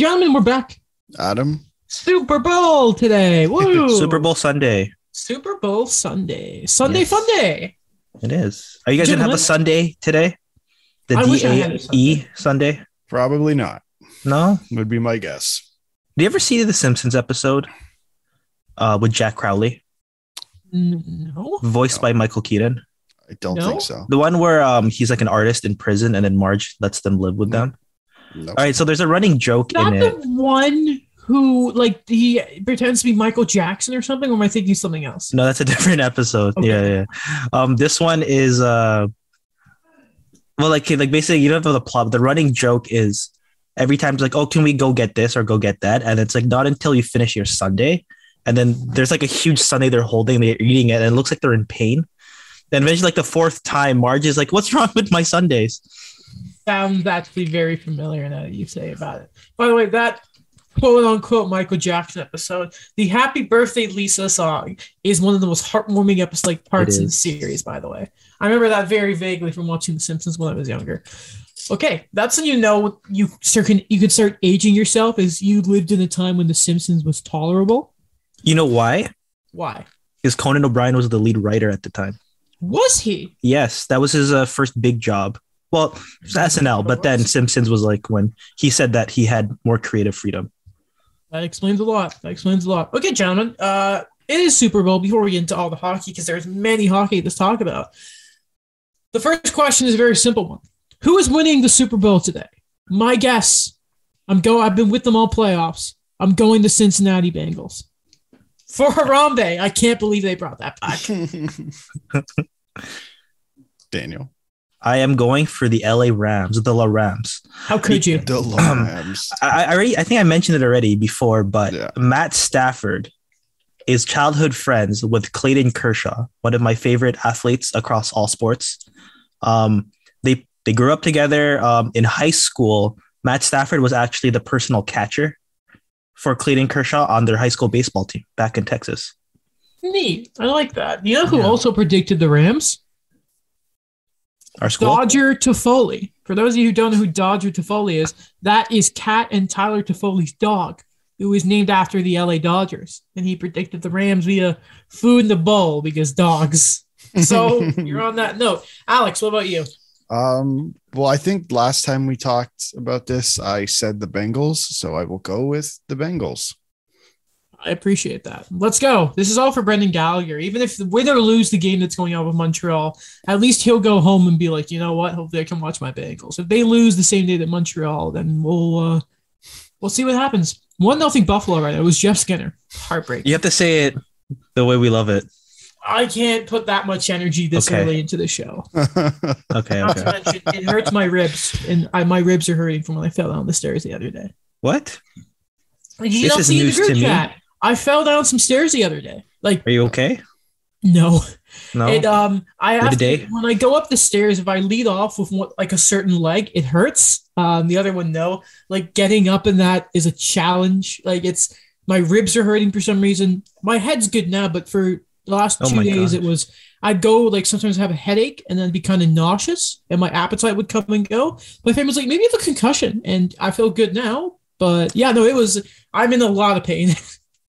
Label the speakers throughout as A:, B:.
A: Gentlemen, we're back.
B: Adam,
A: Super Bowl today. Woo!
C: Super Bowl Sunday.
A: Super Bowl Sunday. Sunday
C: Yes.
A: Fun Day.
C: It is. Are you guys gonna have a sundae today? The
A: I wish I
C: D
A: had
C: A
A: a
C: E Sunday?
B: probably not.
C: No.
B: Would be my guess.
C: Do you ever see the Simpsons episode uh, with Jack Crowley,
A: No.
C: voiced by Michael Keaton?
B: I don't
A: No?
B: think so.
C: The one where um, he's like an artist in prison, and then Marge lets them live with them.
B: No.
C: All right, so there's a running joke
A: Not
C: in
A: the
C: it.
A: one who like he pretends to be Michael Jackson or something, or am I thinking something else?
C: No, that's a different episode.
A: Okay.
C: Yeah, yeah. Um, this one is uh, well, like like basically, you don't have the plot. The running joke is every time it's like, oh, can we go get this or go get that? And it's like not until you finish your sundae, and then there's like a huge sundae they're holding, they're eating it, and it looks like they're in pain. Then eventually, like the fourth time, Marge is like, "What's wrong with my sundaes?"
A: Sounds actually very familiar now that you say about it. By the way, that quote unquote Michael Jackson episode, the Happy Birthday Lisa song, is one of the most heartwarming episode like parts in the series. By the way, I remember that very vaguely from watching The Simpsons when I was younger. Okay, that's when you know you start can you can start aging yourself as you lived in a time when The Simpsons was tolerable.
C: You know why?
A: Why
C: Because Conan O'Brien was the lead writer at the time.
A: was he?
C: Yes, that was his uh, first big job. Well, it was SNL, but then Simpsons was like when he said that he had more creative freedom.
A: That explains a lot. That explains a lot. Okay, gentlemen. Uh, it is Super Bowl. Before we get into all the hockey, because there's many hockey to talk about. The first question is a very simple one: Who is winning the Super Bowl today? My guess. I'm go. I've been with them all playoffs. I'm going to Cincinnati Bengals. For Harambe, I can't believe they brought that back.
B: Daniel.
C: I am going for the LA Rams, the La Rams.
A: How could you?
B: The Lambs.
C: I, I already, I think I mentioned it already before, but
B: Yeah.
C: Matt Stafford is childhood friends with Clayton Kershaw, one of my favorite athletes across all sports. Um, they they grew up together um, in high school. Matt Stafford was actually the personal catcher for Clayton Kershaw on their high school baseball team back in Texas.
A: Neat. I like that. You know who
C: Yeah.
A: also predicted the Rams?
C: Our school.
A: Dodger Toffoli. For those of you who don't know who Dodger Toffoli is, that is Cat and Tyler Toffoli's dog, who is named after the LA Dodgers. And he predicted the Rams via food in the bowl because dogs. So you're on that note. Alex, what about you?
B: Um, well, I think last time we talked about this, I said the Bengals, so I will go with the Bengals.
A: I appreciate that. Let's go. This is all for Brendan Gallagher. Even if win or lose the game that's going on with Montreal, at least he'll go home and be like, you know what? Hopefully I can watch my Bengals. If they lose the same day that Montreal, then we'll uh we'll see what happens. One nothing Buffalo right now. It was Jeff Skinner. Heartbreak.
C: You have to say it the way we love it.
A: I can't put that much energy this
C: Okay.
A: early into the show.
C: Okay,
A: Not to
C: okay.
A: mention, it hurts my ribs, and I, my ribs are hurting from when I fell down the stairs the other day.
C: What?
A: Did you
C: This
A: not
C: is
A: see the
C: news
A: group
C: to me.
A: I fell down some stairs the other day. Like,
C: Are you okay?
A: no.
C: No.
A: It um I have
C: to
A: when I go up the stairs, if I lead off with one, like a certain leg, it hurts. Um, the other one, no. Like getting up in that is a challenge. Like it's my ribs are hurting for some reason. My head's good now, but for the last
C: Oh
A: two days,
C: gosh.
A: it was I'd go like sometimes have a headache and then be kind of nauseous, and my appetite would come and go. My family was like, maybe it's a concussion, and I feel good now. But yeah, no, it was. I'm in a lot of pain.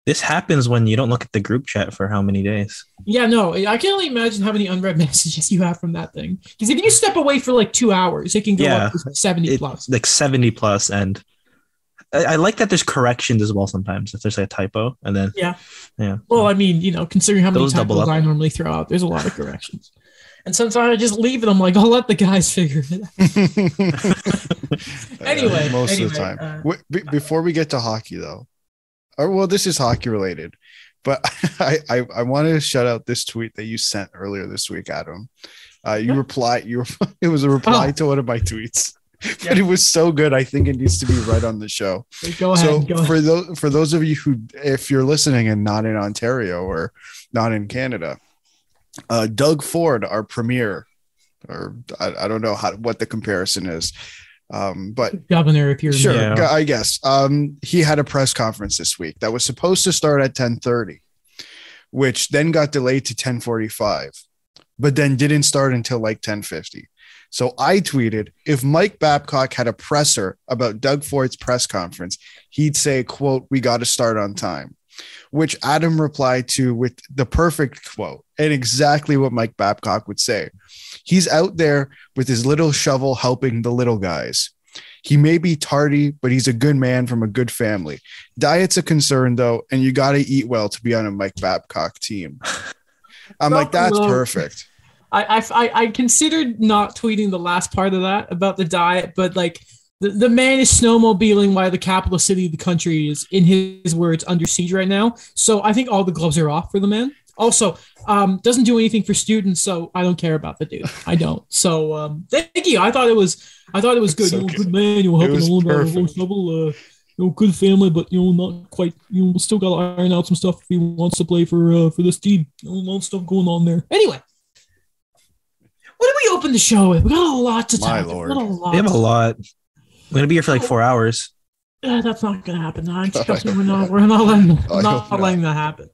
C: this happens when you don't look at the group chat for how many days.
A: Yeah, no, I can only imagine how many unread messages you have from that thing. Because if you step away for like two hours, it can go
C: Yeah.
A: up to 70
C: It-
A: plus.
C: like 70 plus and I, I like that there's corrections as well sometimes if there's like a typo and then
A: Yeah.
C: yeah
A: Well, I mean, you know, considering how many
C: Those double
A: typos. I normally throw out, there's a lot of corrections. And sometimes I just leave it. I'm like, I'll let the guys figure it out. Anyway,
B: Uh, most of the time.
A: uh,
B: Wait, be- before we get to hockey, though, or well, this is hockey related, but I, I I want to shout out this tweet that you sent earlier this week, Adam. Uh, you reply, you it was a reply
A: Oh.
B: to one of my tweets,
A: Yeah.
B: but it was so good. I think it needs to be right on the show.
A: Go ahead.
B: so
A: go ahead.
B: for those for those of you who, if you're listening and not in Ontario or not in Canada, uh, Doug Ford, our premier, or I, I don't know how what the comparison is, um, but
A: Governor, if you're
B: sure i guess. Um he had a press conference this week that was supposed to start at 10:30 which then got delayed to 10:45 but then didn't start until like 10:50 So I tweeted if Mike Babcock had a presser about Doug Ford's press conference, he'd say, quote, we got to start on time, which Adam replied to with the perfect quote and exactly what Mike Babcock would say. He's out there with his little shovel helping the little guys. He may be tardy, but he's a good man from a good family. Diet's a concern though, and you got to eat well to be on a Mike Babcock team. I'm like, that's perfect.
A: I, I, I- I considered not tweeting the last part of that about the diet, but like the, the man is snowmobiling while the capital city of the country is, in his words, under siege right now. So I think all the gloves are off for the man. Also, um, doesn't do anything for students, so I don't care about the dude. I don't. So um, thank you. I thought it was I thought it was good.
B: So
A: you know,
B: good.
A: good man. You were helping
B: was
A: a little bit.
B: perfect.
A: little trouble. Uh, you know, good family, but you know, not quite. You know, still got to iron out some stuff if he wants to play for uh, for this team. You know, a lot of stuff going on there. Anyway, what did we open the show with? We got a lot to
B: My
A: talk.
B: lord.
A: We got a lot.
C: We have a lot. We're gonna be here for like four hours.
A: Uh, that's not going to happen. I trust me, we're not. We're not letting. Not
B: not.
A: letting that happen.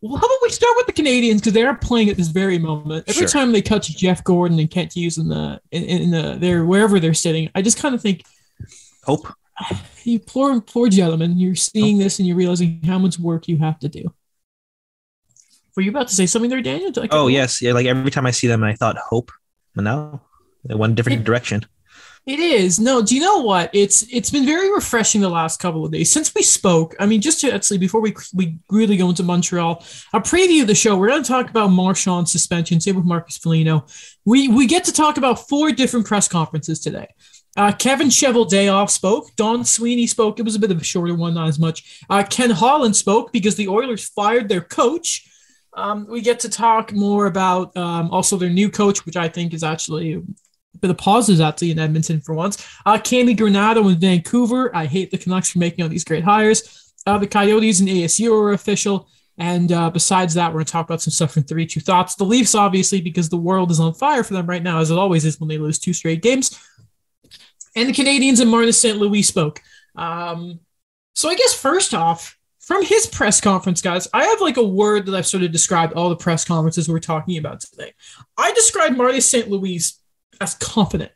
A: Well, how about we start with the Canadiens because they are playing at this very moment. Every
B: Sure.
A: time they cut to Jeff Gorton and Kent Hughes in the in, in the there wherever they're sitting, I just kind of think
C: Hope.
A: you poor poor gentlemen. You're seeing this and you're realizing how much work you have to do. Were you about to say something there, Daniel?
C: Oh yes, yeah. Like every time I see them, I thought hope, but now they went a different direction.
A: It is. No, do you know what? It's it's been very refreshing the last couple of days since we spoke. I mean, just to actually before we we really go into Montreal, a preview of the show. We're going to talk about Marchand's suspension. Same with Marcus Foligno. We we get to talk about four different press conferences today. Uh, Kevin Cheveldayoff spoke. Don Sweeney spoke. It was a bit of a shorter one, not as much. Uh, Ken Holland spoke because the Oilers fired their coach. Um, we get to talk more about um, also their new coach, which I think is actually bit of positives actually in Edmonton for once. Uh, Cammi Granato in Vancouver. I hate the Canucks for making all these great hires. Uh, the Coyotes and ASU are official. And uh, besides that, we're going to talk about some stuff from 3 2 Thoughts. The Leafs, obviously, because the world is on fire for them right now, as it always is when they lose two straight games. And the Canadiens and Martin St. Louis spoke. Um, so I guess first off, from his press conference, guys, I have like a word that I've sort of described all the press conferences we're talking about today. I described Marty St. Louis as confident.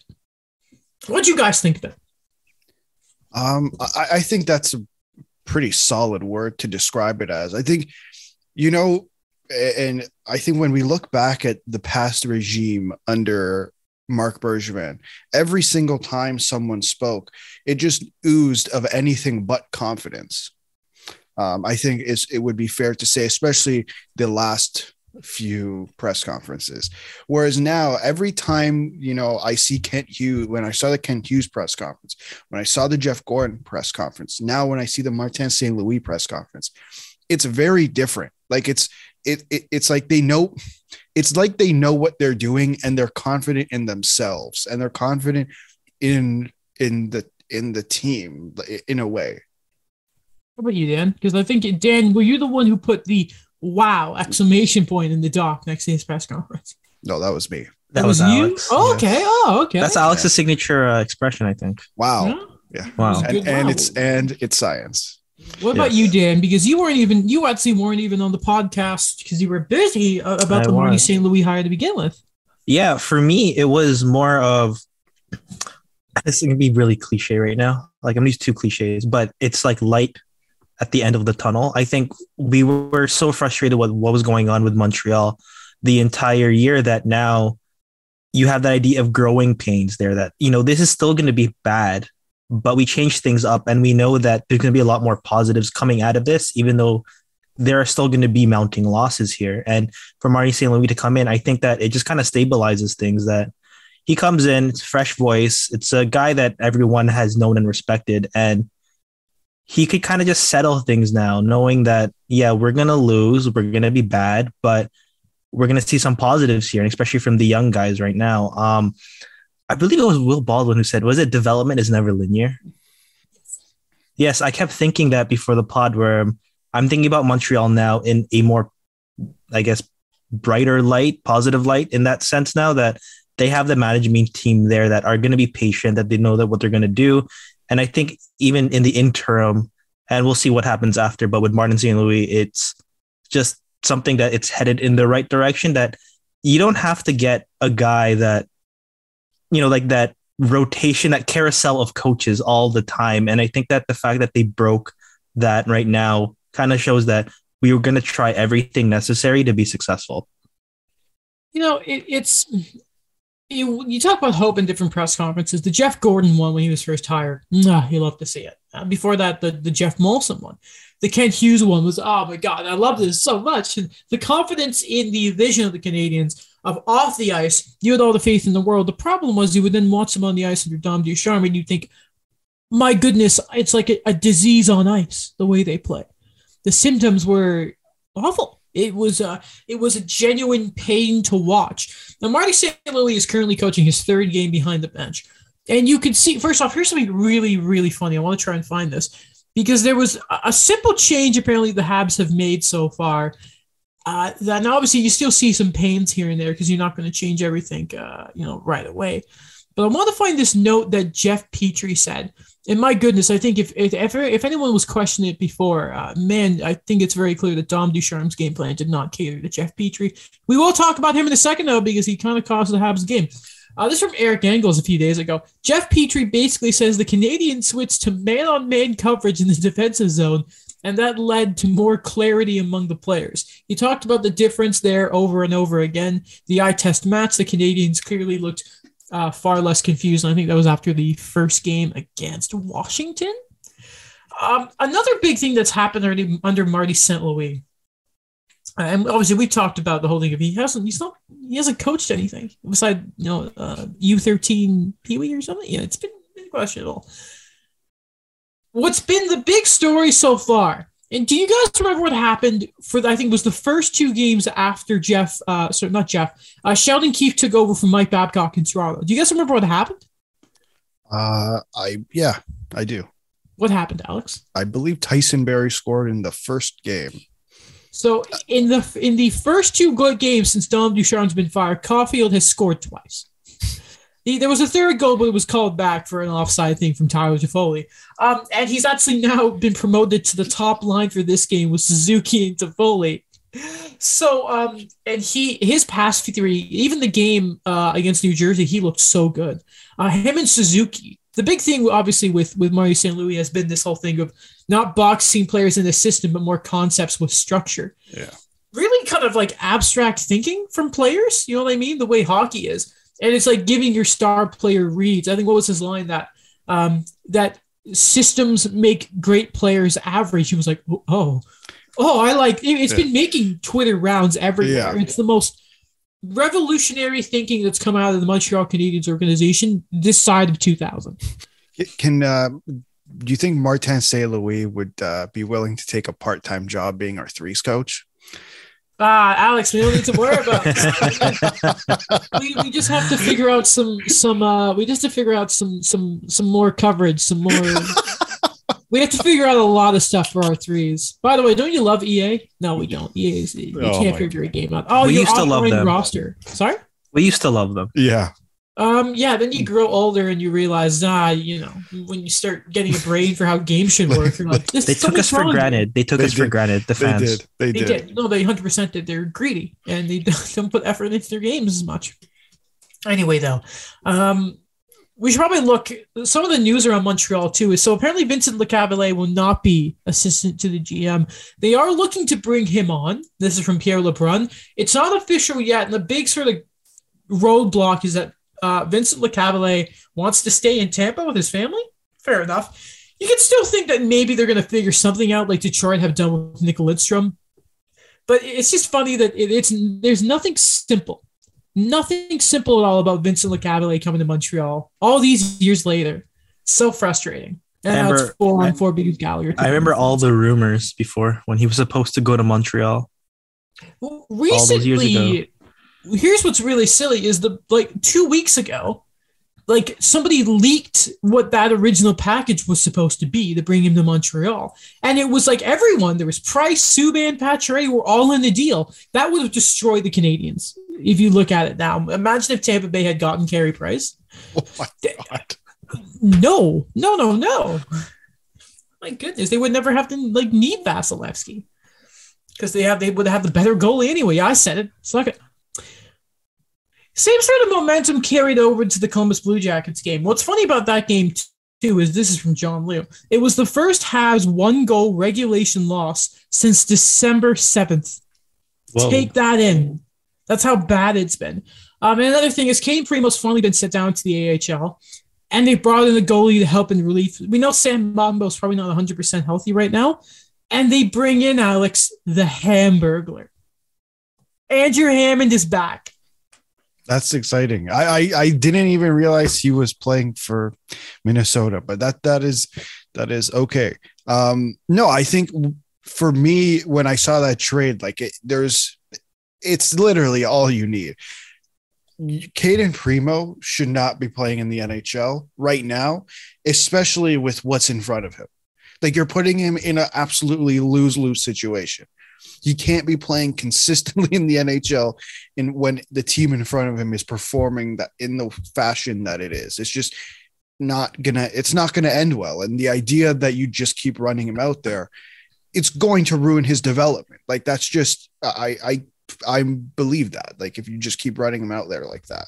A: What do you guys think of it?
B: Um, I, I think that's a pretty solid word to describe it as. I think, you know, and I think when we look back at the past regime under Marc Bergevin, every single time someone spoke, it just oozed of anything but confidence. Um, I think it would be fair to say, especially the last few press conferences. Whereas now, every time you know I see Kent Hughes, when I saw the Kent Hughes press conference, when I saw the Jeff Gorton press conference, now when I see the Martin St. Louis press conference, it's very different. Like it's it, it it's like they know it's like they know what they're doing and they're confident in themselves and they're confident in in the in the team in a way.
A: How about you, Dan? Because I think, Dan, were you the one who put the wow exclamation point in the doc next to his press conference?
B: No, that was me.
C: That was, Alex.
A: Oh,
C: Yeah.
A: okay. Oh, okay.
C: That's Alex's signature uh, expression, I think.
B: Wow.
A: Yeah.
B: Yeah.
C: Wow.
B: And, and
A: wow.
B: it's and it's science.
A: What about
C: Yes.
A: you, Dan? Because you weren't even you actually weren't even on the podcast because you were busy uh, about
C: I
A: the Marty
C: was.
A: St. Louis hire to begin with.
C: Yeah, for me, it was more of this is gonna be really cliche right now. Like I'm gonna two cliches, but it's like light at the end of the tunnel. I think we were so frustrated with what was going on with Montreal the entire year that now you have that idea of growing pains there that you know this is still going to be bad but we changed things up and we know that there's going to be a lot more positives coming out of this even though there are still going to be mounting losses here and for Marty St. Louis to come in I think that it just kind of stabilizes things that he comes in it's fresh voice it's a guy that everyone has known and respected and he could kind of just settle things now knowing that yeah we're going to lose we're going to be bad but we're going to see some positives here, and especially from the young guys right now. Um, I believe it was Will Baldwin who said, "Was it development is never linear?" Yes, I kept thinking that before the pod, where I'm thinking about Montreal now in a more, I guess, brighter light, positive light in that sense. Now that they have the management team there that are going to be patient, that they know that what they're going to do, and I think even in the interim, and we'll see what happens after. But with Martin St. Louis, it's just something that it's headed in the right direction that you don't have to get a guy that you know, like that rotation, that carousel of coaches all the time. And I think that the fact that they broke that right now kind of shows that we were going to try everything necessary to be successful.
A: You know, it, it's you, you talk about hope in different press conferences. The Jeff Gorton one when he was first hired, nah, you love to see it. Uh, before that, the, the Geoff Molson one. The Kent Hughes one was, oh my God, I love this so much. And the confidence in the vision of the Canadiens of off the ice, you had all the faith in the world. The problem was you would then watch them on the ice under Dom Ducharme and you think, my goodness, it's like a, a disease on ice, the way they play. The symptoms were awful. It was a it was a genuine pain to watch. Now Marty St. Louis is currently coaching his third game behind the bench, and you can see first off. Here's something really really funny. I want to try and find this because there was a simple change apparently the Habs have made so far. Uh, that now obviously you still see some pains here and there because you're not going to change everything, uh, you know, right away. But I want to find this note that Jeff Petry said and my goodness, I think if if if, anyone was questioning it before, uh, man, I think it's very clear that Dom Ducharme's game plan did not cater to Jeff Petry. We will talk about him in a second though, because he kind of caused the Habs game. Uh, this from Eric Engels a few days ago. Jeff Petry basically says the Canadiens switched to man-on-man coverage in the defensive zone, and that led to more clarity among the players. He talked about the difference there over and over again. The eye test match, the Canadiens clearly looked uh, far less confused. And I think that was after the first game against Washington. Um, another big thing that's happened already under Marty St. Louis, and obviously we talked about the whole thing of he hasn't he's not he hasn't coached anything besides you know uh, U thirteen Pee Wee or something. Yeah, it's been questionable. What's been the big story so far and do you guys remember what happened for the, I think it was the first two games after Jeff, uh, sorry, not Jeff, uh, Sheldon Keefe took over from Mike Babcock in Toronto. Do you guys remember what happened?
B: Uh, I yeah, I do.
A: What happened, Alex?
B: I believe Tyson Barrie scored in the first game.
A: So in the in the first two good games since Dom Ducharme's been fired, Caufield has scored twice. He, there was a third goal, but it was called back for an offside thing from Tyler Toffoli. Um, and he's actually now been promoted to the top line for this game with Suzuki and Toffoli. So, um, and he his past three, even the game uh, against New Jersey, he looked so good. Uh, him and Suzuki. The big thing, obviously, with with Mario St. Louis has been this whole thing of not boxing players in the system, but more concepts with structure.
B: Yeah,
A: really kind of like abstract thinking from players. You know what I mean? The way hockey is and it's like giving your star player reads. I think what was his line that um, that systems make great players average. He was like, oh, oh, I like. It's been making Twitter rounds everywhere. Yeah. It's the most revolutionary thinking that's come out of the Montreal Canadiens organization this side of 2000.
B: Can uh, do you think Martin St. Louis would uh, be willing to take a part time job being our threes coach?
A: Ah, Alex, we don't need to worry about that. we, we just have to figure out some some uh we just have to figure out some some some more coverage, some more we have to figure out a lot of stuff for our threes. By the way, don't you love EA? No, we don't. EA is you oh can't figure a game out. Oh,
C: we used to love them.
A: roster. Sorry?
C: We used to love them.
B: Yeah.
A: Um, yeah, then you grow older and you realize, ah, you know, when you start getting a brain for how games should work, you're like,
C: this they took us for granted. They took they us did. for granted. The fans.
B: They did. They,
A: they did. did. No, they 100% did. They're greedy and they don't put effort into their games as much. Anyway, though, um, we should probably look. Some of the news around Montreal too is so apparently Vincent Lecavalier will not be assistant to the GM. They are looking to bring him on. This is from Pierre LeBrun. It's not official yet, and the big sort of roadblock is that uh, Vincent Lecavalier wants to stay in Tampa with his family. Fair enough. You can still think that maybe they're going to figure something out like Detroit have done with Nick Lidstrom. But it's just funny that it, it's there's nothing simple, nothing simple at all about Vincent Lecavalier coming to Montreal all these years later. So frustrating. And remember, now it's four on four because Gallagher.
C: I remember all the rumors before when he was supposed to go to Montreal.
A: Well, recently, here's what's really silly is the like two weeks ago like somebody leaked what that original package was supposed to be to bring him to Montreal. And it was like everyone, there was Price, Subban, Pacioretty were all in the deal. That would have destroyed the Canadiens if you look at it now. Imagine if Tampa Bay had gotten Carey Price. Oh my God. No, no, no, no. My goodness, they would never have to like need Vasilevskiy because they have they would have the better goalie anyway. I said it. Suck it. Same sort of momentum carried over to the Columbus Blue Jackets game. What's funny about that game too is this is from John Liu. It was the first Habs one goal regulation loss since December 7th.
C: Whoa.
A: Take that in. That's how bad it's been. Um, and another thing is Cayden Primeau's finally been sent down to the AHL, and they brought in a goalie to help in relief. We know Sam Montembeault's probably not 100% healthy right now, and they bring in Alex the Hamburglar. Andrew Hammond is back.
B: That's exciting. I, I I didn't even realize he was playing for Minnesota, but that that is that is okay. Um, no, I think for me when I saw that trade, like it, there's, it's literally all you need. Cayden Primeau should not be playing in the NHL right now, especially with what's in front of him. Like you're putting him in an absolutely lose lose situation. He can't be playing consistently in the NHL in when the team in front of him is performing that in the fashion that it is. It's just not gonna it's not gonna end well. And the idea that you just keep running him out there, it's going to ruin his development. Like that's just I I I believe that. Like if you just keep running him out there like that.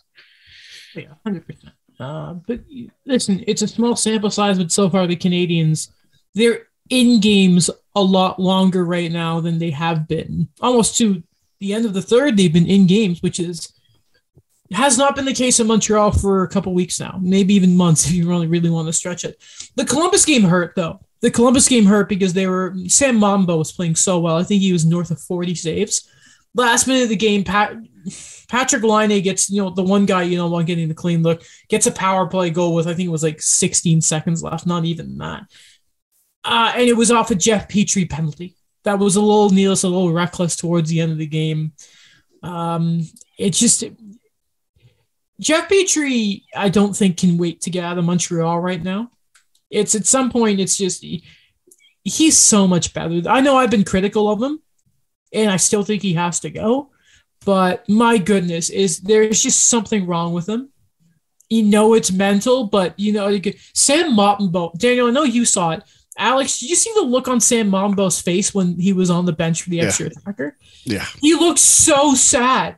A: Yeah, hundred percent. Uh, but listen, it's a small sample size, but so far the Canadiens, they're in games a lot longer right now than they have been. Almost to the end of the third, they've been in games, which is has not been the case in Montreal for a couple weeks now, maybe even months if you really really want to stretch it. The Columbus game hurt though. The Columbus game hurt because they were Sam Montembeault was playing so well. I think he was north of 40 saves. Last minute of the game, Pat, Patrick Laine gets, you know, the one guy, you know, one getting the clean look, gets a power play goal with I think it was like 16 seconds left, not even that. Uh, and it was off a Jeff Petry penalty. That was a little needless, a little reckless towards the end of the game. Um, it just Jeff Petry, I don't think can wait to get out of Montreal right now. It's at some point, it's just he's so much better. I know I've been critical of him, and I still think he has to go. But my goodness, is there's just something wrong with him. You know it's mental, but you know Sam Montembeault, Daniel. I know you saw it. Alex, did you see the look on Sam Montembeault's face when he was on the bench for the
B: Yeah.
A: extra attacker?
B: Yeah.
A: He looked so sad.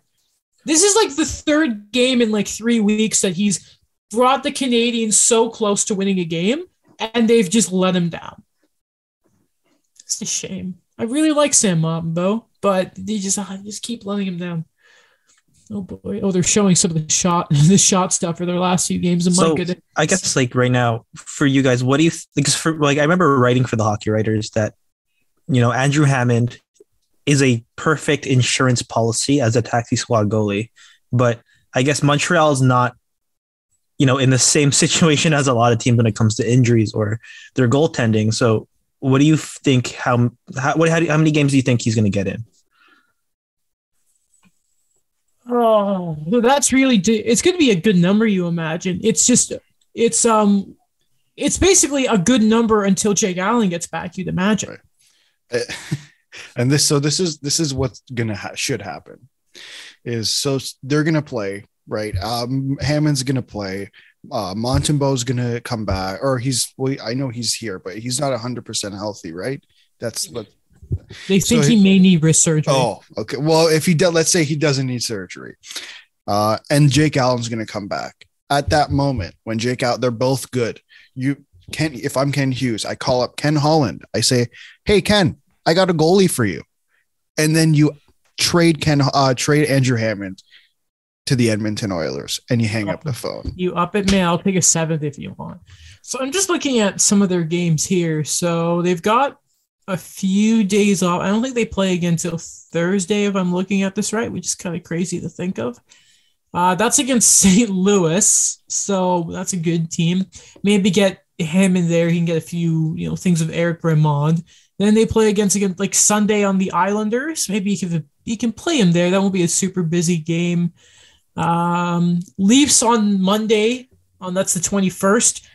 A: This is like the third game in like three weeks that he's brought the Canadiens so close to winning a game, and they've just let him down. It's a shame. I really like Sam Montembeault, but they just I just keep letting him down. Oh boy! Oh, they're showing some of the shot the shot stuff for their last few games. And my
C: So I guess like right now for you guys, what do you think? Because for like I remember writing for the hockey writers that you know Andrew Hammond is a perfect insurance policy as a taxi squad goalie, but I guess Montreal is not you know in the same situation as a lot of teams when it comes to injuries or their goaltending. So what do you think? How how what how, do- how many games do you think he's going to get in?
A: Oh, that's really di- it's going to be a good number. You imagine? It's just it's um it's basically a good number until Jake Allen gets back. You'd imagine.
B: Right. Uh, and this so this is this is what's gonna ha- should happen is so they're gonna play right um hammond's gonna play uh montembeault's gonna come back or he's well i know he's here but he's not 100% healthy right that's what
A: They think
B: So
A: he,
B: he-
A: may need wrist surgery.
B: oh okay well if he does let's say he doesn't need surgery uh and jake allen's gonna come back at that moment when jake out they're both good you Ken, if I'm Ken Hughes, I call up Ken Holland. I say, "Hey Ken, I got a goalie for you," and then you trade Ken, uh, trade Andrew Hammond to the Edmonton Oilers, and you hang up the phone.
A: You up it, man. I'll take a seventh if you want. So I'm just looking at some of their games here. So they've got a few days off. I don't think they play again till Thursday, if I'm looking at this right, which is kind of crazy to think of. Uh, that's against St. Louis, so that's a good team. Maybe get him in there. He can get a few, you know, things of Eric Raymond. Then they play against again like Sunday on the Islanders. Maybe you can you can play him there. That won't be a super busy game. Um, Leafs on Monday. On that's the twenty first.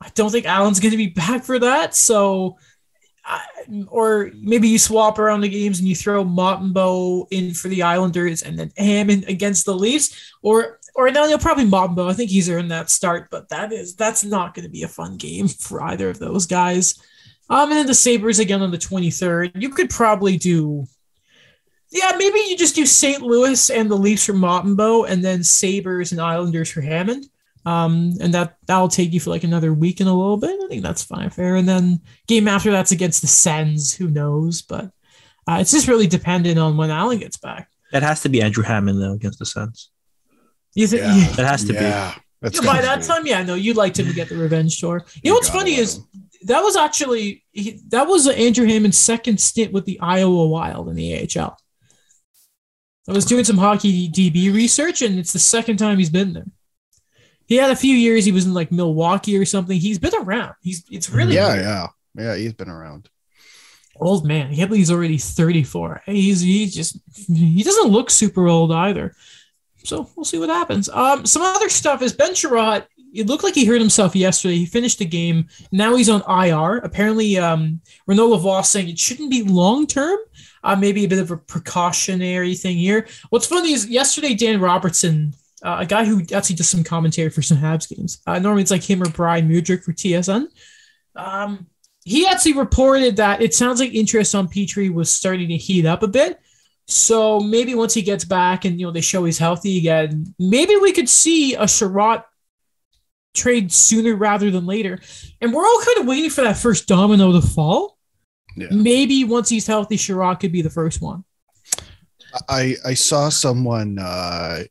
A: I don't think Allen's going to be back for that. So, or maybe you swap around the games and you throw Montembeault in for the Islanders and then Hammond against the Leafs. Or or no, no, probably Montembeault. I think he's earned that start, but that is that's not going to be a fun game for either of those guys. Um, and then the Sabres again on the 23rd. You could probably do Yeah, maybe you just do St. Louis and the Leafs for Montembeault, and then Sabers and Islanders for Hammond. Um, and that that'll take you for like another week and a little bit. I think that's fine, fair. And then game after that's against the Sens. Who knows? But uh, it's just really dependent on when Allen gets back.
C: It has to be Andrew Hammond though against the Suns.
A: You think?
B: Yeah.
C: It has to be.
B: yeah, that's
A: by that
B: be.
A: time, yeah, no, you'd like him to get the revenge tour. You
B: You
A: know what's funny
B: let
A: is that was actually he, that was Andrew Hammond's second stint with the Iowa Wild in the AHL. I was doing some hockey DB research, and it's the second time he's been there. He had a few years. He was in like Milwaukee or something. He's been around. He's it's really
B: yeah,
A: weird.
B: yeah, yeah. He's been around.
A: old man. I can't believe he's already 34. He's he just he doesn't look super old either. So we'll see what happens. Um, some other stuff is Ben Chiarot. It looked like he hurt himself yesterday. He finished the game. Now he's on IR. Apparently, um, Renaud Lavoie saying it shouldn't be long term. Uh, maybe a bit of a precautionary thing here. What's funny is yesterday Dan Robertson, uh, a guy who actually does some commentary for some Habs games. Uh, normally it's like him or Brian Mudrick for TSN. Um, he actually reported that it sounds like interest on Petry was starting to heat up a bit. So maybe once he gets back and you know they show he's healthy again, maybe we could see a Chiarot trade sooner rather than later. And we're all kind of waiting for that first domino to fall.
B: Yeah.
A: Maybe once he's healthy, Chiarot could be the first one.
B: I I saw someone uh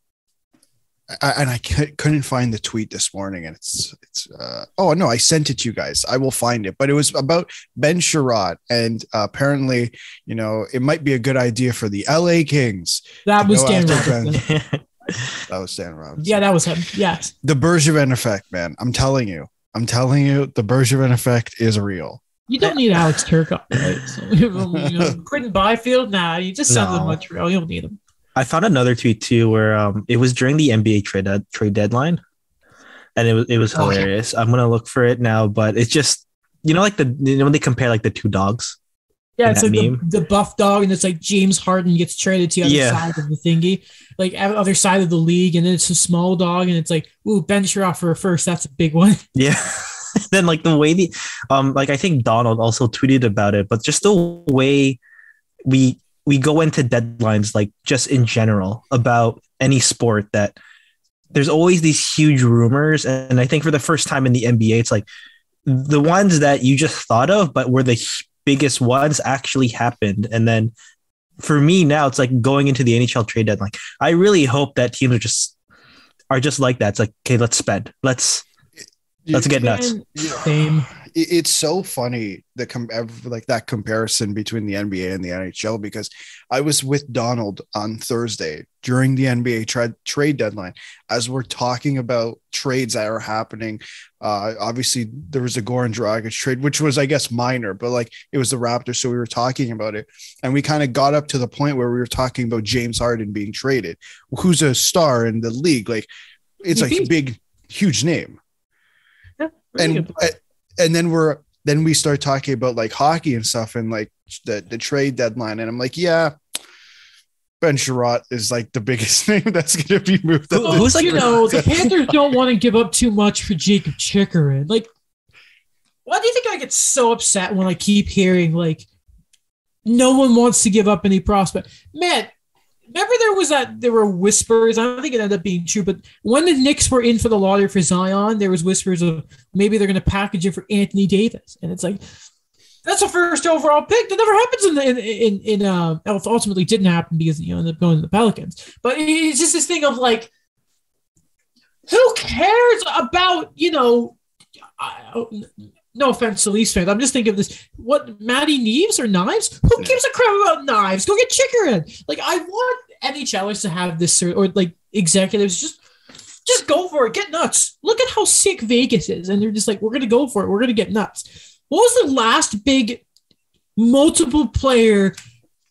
B: I, and I couldn't find the tweet this morning and it's it's uh oh no I sent it to you guys I will find it but it was about Ben Chiarot and uh, apparently you know it might be a good idea for the LA Kings
A: That was
B: Go
A: Dan
B: after Ben.
A: Robertson.
B: that was Dan Robbins
A: Yeah, that was him. Yes.
B: the Bergevin effect man I'm telling you I'm telling you the Bergevin effect is real
A: You don't need Alex Turcotte, right? So, you know, Quinton Byfield, nah, you just send
C: No.
A: them Montreal. You don't need him.
C: I found another tweet too where um it was during the NBA trade uh, trade deadline, and it was it was
A: Oh, yeah.
C: hilarious. I'm gonna look for it now, but it's just you know like the you know when they compare like the two dogs.
A: Yeah, it's like the, the buff dog, and it's like James Harden gets traded to the other
C: Yeah.
A: side of the thingy, like other side of the league, and then it's a small dog, and it's like, ooh, Ben Chiarot for a first. That's a big one.
C: Yeah. then like the way the um like I think Donald also tweeted about it, but just the way we we go into deadlines like just in general about any sport that there's always these huge rumors. And I think for the first time in the NBA it's like the ones that you just thought of but were the biggest ones actually happened. And then for me now it's like going into the NHL trade deadline. I really hope that teams are just are just like that. It's like okay let's spend. Let's let's get nuts.
A: same.
B: It- it's so funny the com- like that comparison between the NBA and the NHL because I was with Donald on Thursday during the NBA tra- trade deadline as we're talking about trades that are happening. Uh, obviously, there was a Goran Dragic trade, which was I guess minor, but like it was the Raptors, so we were talking about it, and we kind of got up to the point where we were talking about James Harden being traded, who's a star in the league, like it's like a big, huge name.
A: Yeah,
B: and and then we're then we start talking about like hockey and stuff and like the the trade deadline and I'm like yeah Ben Chiarot is like the biggest name that's going to be moved.
C: Who-
A: Well,
C: who's like-
A: you know, the Panthers don't want to give up too much for Jakob Chychrun. Like, why do you think I get so upset when I keep hearing like no one wants to give up any prospect? Man, remember there was that there were whispers. I don't think it ended up being true, but when the Knicks were in for the lottery for Zion, there was whispers of maybe they're going to package it for Anthony Davis, and it's like. That's a first overall pick. That never happens in the, in in, in uh ultimately didn't happen because you know ended up going to the Pelicans. But it's just this thing of like who cares about you know no offense to Leafs fans i'm just thinking of this. What Maddie Neves or knives? Who gives a crap about knives? Go get Chychrun like i want nhlers to have this or like executives just just go for it. Get nuts. Look at how sick vegas is and they're just like we're gonna go for it. We're gonna get nuts. What was the last big multiple player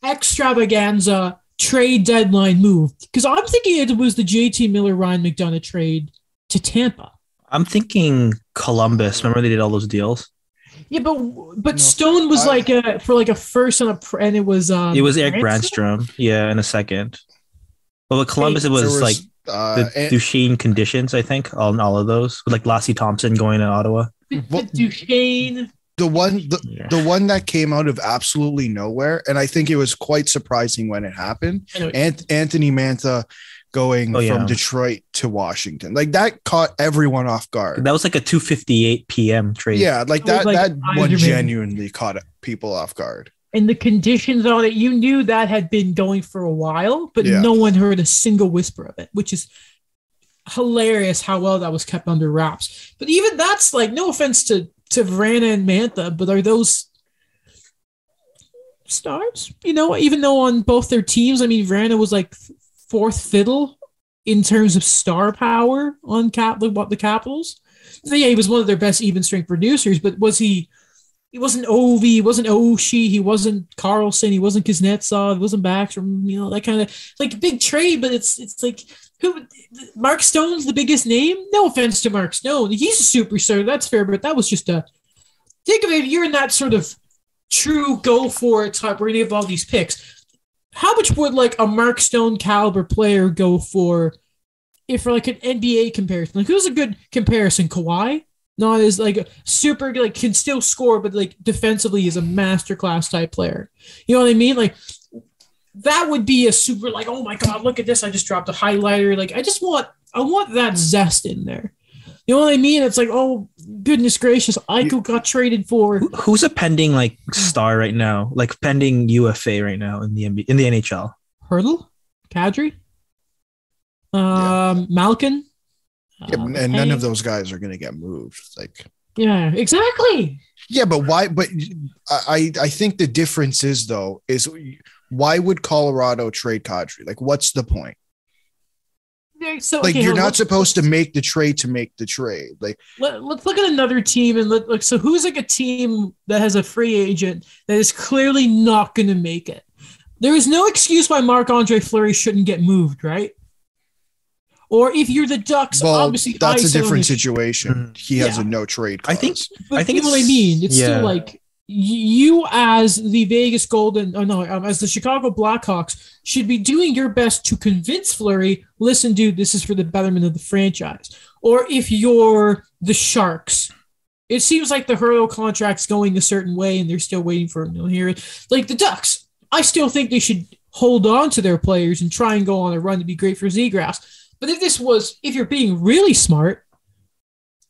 A: extravaganza trade deadline move? Because i'm thinking it was the jt miller ryan mcdonagh trade to tampa.
C: I'm thinking Columbus. Remember they did all those deals?
A: yeah but but
B: No,
A: Stone was
B: I-
A: like a for like a first and a pr- and it was um
C: it was Erik
A: Brannstrom?
C: Brannstrom. Yeah, in a second. Well, with Columbus, it
B: There
C: was, like
B: uh,
C: the
B: and-
C: Duchene conditions, I think, on all of those. With like Lassi Thomson going to Ottawa.
A: The-
B: Well-
A: the Duchene
B: the one the,
C: Yeah.
B: the one that came out of absolutely nowhere, and I think it was quite surprising when it happened.
A: Anyway,
B: Ant- Anthony Mantha going
C: Oh, yeah.
B: from Detroit to Washington, like that caught everyone off guard.
C: That was like a 2:58 p.m. trade.
B: Yeah, like that.
A: like
B: that one
A: Yzerman.
B: genuinely caught people off guard.
A: and the conditions on it, you knew that had been going for a while, but
B: Yeah.
A: no one heard a single whisper of it, which is hilarious how well that was kept under wraps. But even that's like, no offense to to Vrana and Mantha, but are those stars? You know, even though on both their teams, I mean, Vrana was like fourth fiddle in terms of star power on cap the, what the Capitals. Yeah, he was one of their best even strength producers, but was he? He wasn't Ovi, he wasn't Oshie, he wasn't Carlson, he wasn't Kuznetsov, he wasn't Backstrom, you know, that kind of like big trade, but it's it's like who Mark Stone's the biggest name. No offense to Mark Stone. He's a superstar, that's fair, but that was just a think of it, you're in that sort of true go for it type where you have all these picks. How much would like a Mark Stone caliber player go for if for like an NBA comparison? Like who's a good comparison? Kawhi? Not as like super like can still score, but like defensively is a masterclass type player. You know what I mean? Like that would be a super like, oh my god, look at this. I just dropped a highlighter. Like I just want I want that zest in there. You know what I mean? It's like, oh goodness gracious, Aiko got traded for
C: Who- Who's a pending like star right now? Like pending UFA right now in the NBA, in the NHL.
A: Hertl, Kadri, um, Malkin.
B: Yeah,
A: uh,
B: and none of those guys are going to get moved. Like,
A: Yeah, exactly.
B: yeah, but why? But I, I think the difference is though is why would Colorado trade Kadri? Like, what's the point?
A: Yeah, So
B: Like,
A: okay,
B: you're not supposed to make the trade to make the trade. Like,
A: Let, us look at another team and look, look. So who's like a team that has a free agent that is clearly not going to make it? There is no excuse why Marc Andre Fleury shouldn't get moved, right? Or if you're the Ducks,
B: well,
A: obviously
B: that's a different situation. He has
A: Yeah.
B: a no trade.
C: I think-
A: But
C: I think
A: you know what I mean. It's
C: yeah.
A: still like y- you, as the Vegas Golden, oh no, um, as the Chicago Blackhawks, should be doing your best to convince Fleury. Listen, dude, this is for the betterment of the franchise. Or if you're the Sharks, it seems like the Hertl contract's going a certain way, and they're still waiting for him to hear it. Like the Ducks, I still think they should hold on to their players and try and go on a run to be great for Zegras. But if this was, if you're being really smart,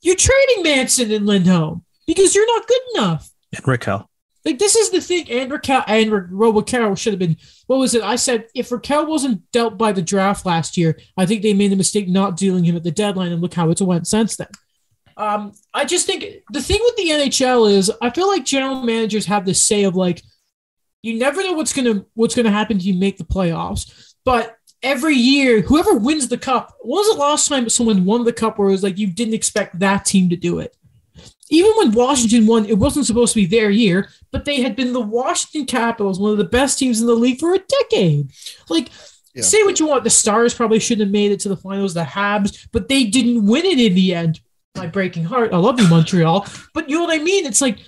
A: you're trading Manson and Lindholm because you're not good enough.
C: And Rakell.
A: Like this is the thing. And Rakell and Ra- Carroll should have been. What was it? I said if Rakell wasn't dealt by the draft last year, I think they made the mistake not dealing him at the deadline. And look how it's went since then. Um, I just think the thing with the NHL is I feel like general managers have this say of like, you never know what's gonna what's gonna happen if you make the playoffs, but every year, whoever wins the cup, when was the last time someone won the cup where it was like you didn't expect that team to do it? Even when Washington won, it wasn't supposed to be their year, but they had been the Washington Capitals, one of the best teams in the league for a decade. Like,
B: Yeah.
A: say what you want, the Stars probably shouldn't have made it to the finals, the Habs, but they didn't win it in the end. My breaking heart. I love you, Montreal. But you know what I mean? It's like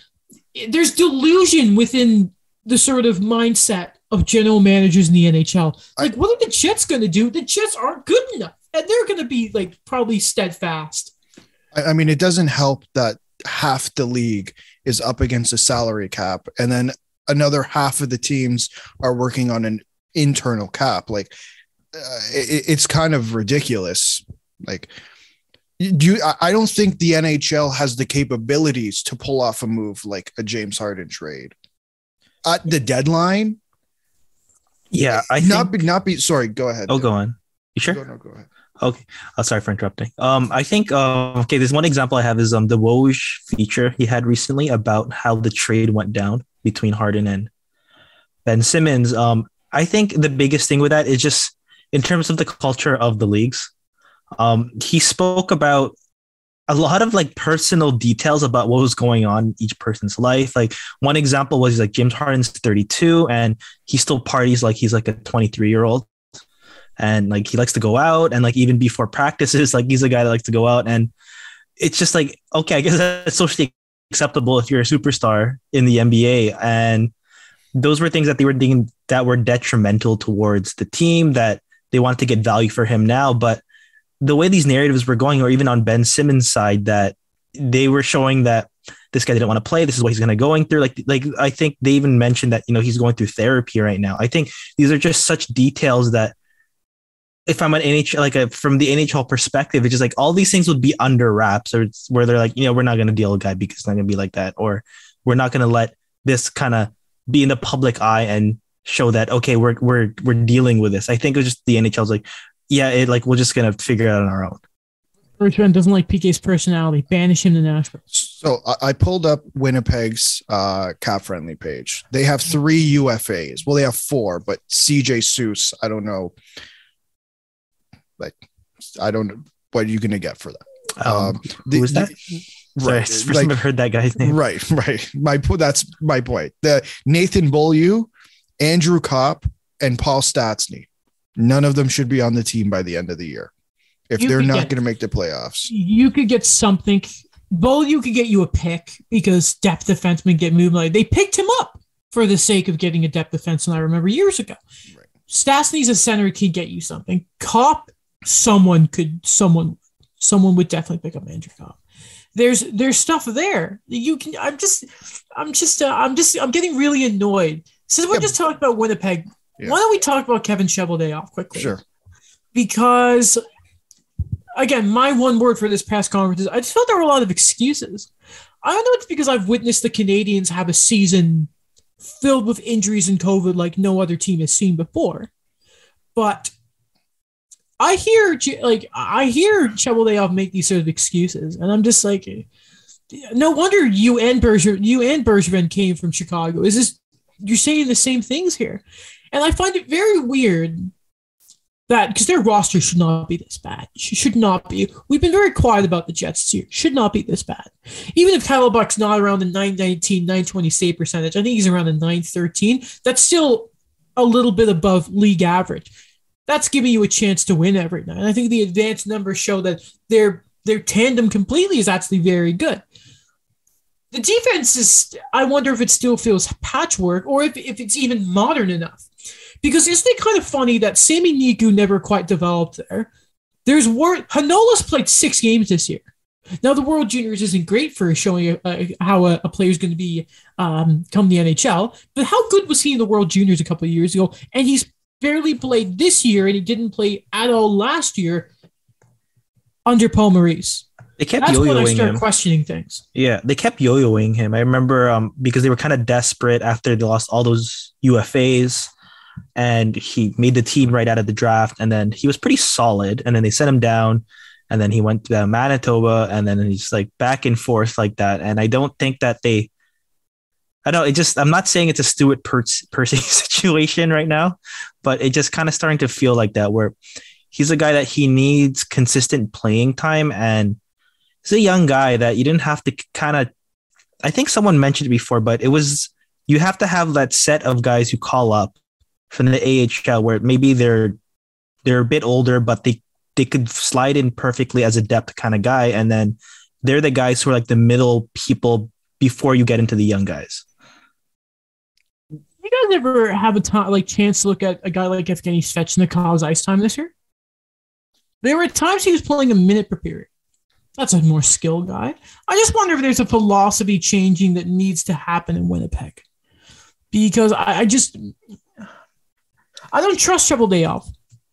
A: there's delusion within the sort of mindset of general managers in the NHL. Like, what are the Jets going to do? The Jets aren't good enough, and they're going to be like probably steadfast.
B: I, I mean, it doesn't help that half the league is up against a salary cap, and then another half of the teams are working on an internal cap. Like, uh, it, it's kind of ridiculous. Like, do you, I- don't think the NHL has the capabilities to pull off a move like a James Harden trade at the deadline.
C: Yeah, I
B: not
C: think.
B: be, not be. Sorry, go ahead.
C: Oh, go on. You sure?
B: Go, no, go ahead.
C: Okay. Oh, sorry for interrupting. Um, I think um, okay. There's one example I have is um the Woj feature he had recently about how the trade went down between Harden and Ben Simmons. Um, I think the biggest thing with that is just in terms of the culture of the leagues. Um, he spoke about a lot of like personal details about what was going on in each person's life. Like one example was like James Harden's 32 and he still parties like he's like a 23 year old and like he likes to go out and like even before practices like he's a guy that likes to go out and it's just like okay i guess that's socially acceptable if you're a superstar in the nba and those were things that they were thinking that were detrimental towards the team that they wanted to get value for him now but the way these narratives were going or even on ben simmons side that they were showing that this guy didn't want to play. This is what he's going to going through. Like, like I think they even mentioned that you know he's going through therapy right now. I think these are just such details that if I'm an NHL, like a, from the NHL perspective, it's just like all these things would be under wraps, or it's where they're like, you know, we're not going to deal with a guy because it's not going to be like that, or we're not going to let this kind of be in the public eye and show that okay, we're we're we're dealing with this. I think it was just the NHL's like, yeah, it like we're just gonna figure it out on our own.
A: Bergevin doesn't like PK's personality. Banish him to Nashville.
B: So I, I pulled up Winnipeg's uh, cap friendly page. They have three UFAs. Well, they have four, but CJ Suess, I don't know. Like, I don't know what are you gonna get for that.
C: Um,
B: the-
C: who was that? Sorry,
B: Right,
C: it's first
B: like-
C: time I've heard that guy's name.
B: Right, right. My po- that's my point. The Nathan Beaulieu, Andrew Copp, and Paul Stastny. None of them should be on the team by the end of the year. If
A: You
B: they're not
A: get-
B: going to make the playoffs.
A: You could get something. Bowl, you could get you a pick because depth defensemen get moved. Like they picked him up for the sake of getting a depth defenseman. I remember years ago.
B: Right.
A: Stastny's a center could get you something. Copp, someone could, someone, someone would definitely pick up Andrew Copp. There's there's stuff there. You can. I'm just, I'm just, uh, I'm just, I'm getting really annoyed. Since we're
B: Yeah.
A: just talking about Winnipeg,
B: Yeah.
A: why don't we talk about Kevin Cheveldayoff quickly?
B: Sure.
A: because again, my one word for this press conference is I just felt there were a lot of excuses. I don't know if it's because I've witnessed the Canadiens have a season filled with injuries and COVID like no other team has seen before, but I hear like I hear Cheveldayoff make these sort of excuses, and I'm just like, no wonder you and Berger, you and Bergevin came from Chicago. Is this you're saying the same things here? And I find it very weird that because their roster should not be this bad. Should not be. We've been very quiet about the Jets year. Should not be this bad. Even if Kyle Buck's not around the 919, 920 save percentage, I think he's around the 913. That's still a little bit above league average. That's giving you a chance to win every night. And I think the advanced numbers show that their their tandem completely is actually very good. The defense is, I wonder if it still feels patchwork or if, if it's even modern enough. Because isn't it kind of funny that Sami Niku never quite developed there? There's word Heinola's played six games this year. Now the World Juniors isn't great for showing uh, how a, a player is going to be um, come the NHL, but how good was he in the World Juniors a couple of years ago? And he's barely played this year, and he didn't play at all last year under Paul Maurice.
C: They kept
A: That's when I
C: yo-yoing
A: start
C: him.
A: questioning things.
C: Yeah, they kept yo-yoing him. I remember um, because they were kind of desperate after they lost all those UFAs, and he made the team right out of the draft. And then he was pretty solid. And then they sent him down, and then he went to Manitoba, and then he's like back and forth like that. And I don't think that they. I don't. It just. I'm not saying it's a Stuart Percy, situation right now, but it just kind of starting to feel like that, where he's a guy that he needs consistent playing time and he's a young guy that you didn't have to kind of I think someone mentioned before, but it was you have to have that set of guys who call up from the AHL where maybe they're they're a bit older, but they they could slide in perfectly as a depth kind of guy, and then they're the guys who are like the middle people before you get into the young guys.
A: You guys ever have a time like chance to look at a guy like Evgeny Svechnikov's ice time this year? There were times he was playing a minute per period. That's a more skilled guy. I just wonder if there's a philosophy changing that needs to happen in Winnipeg. Because I, I just I don't trust Shovel Day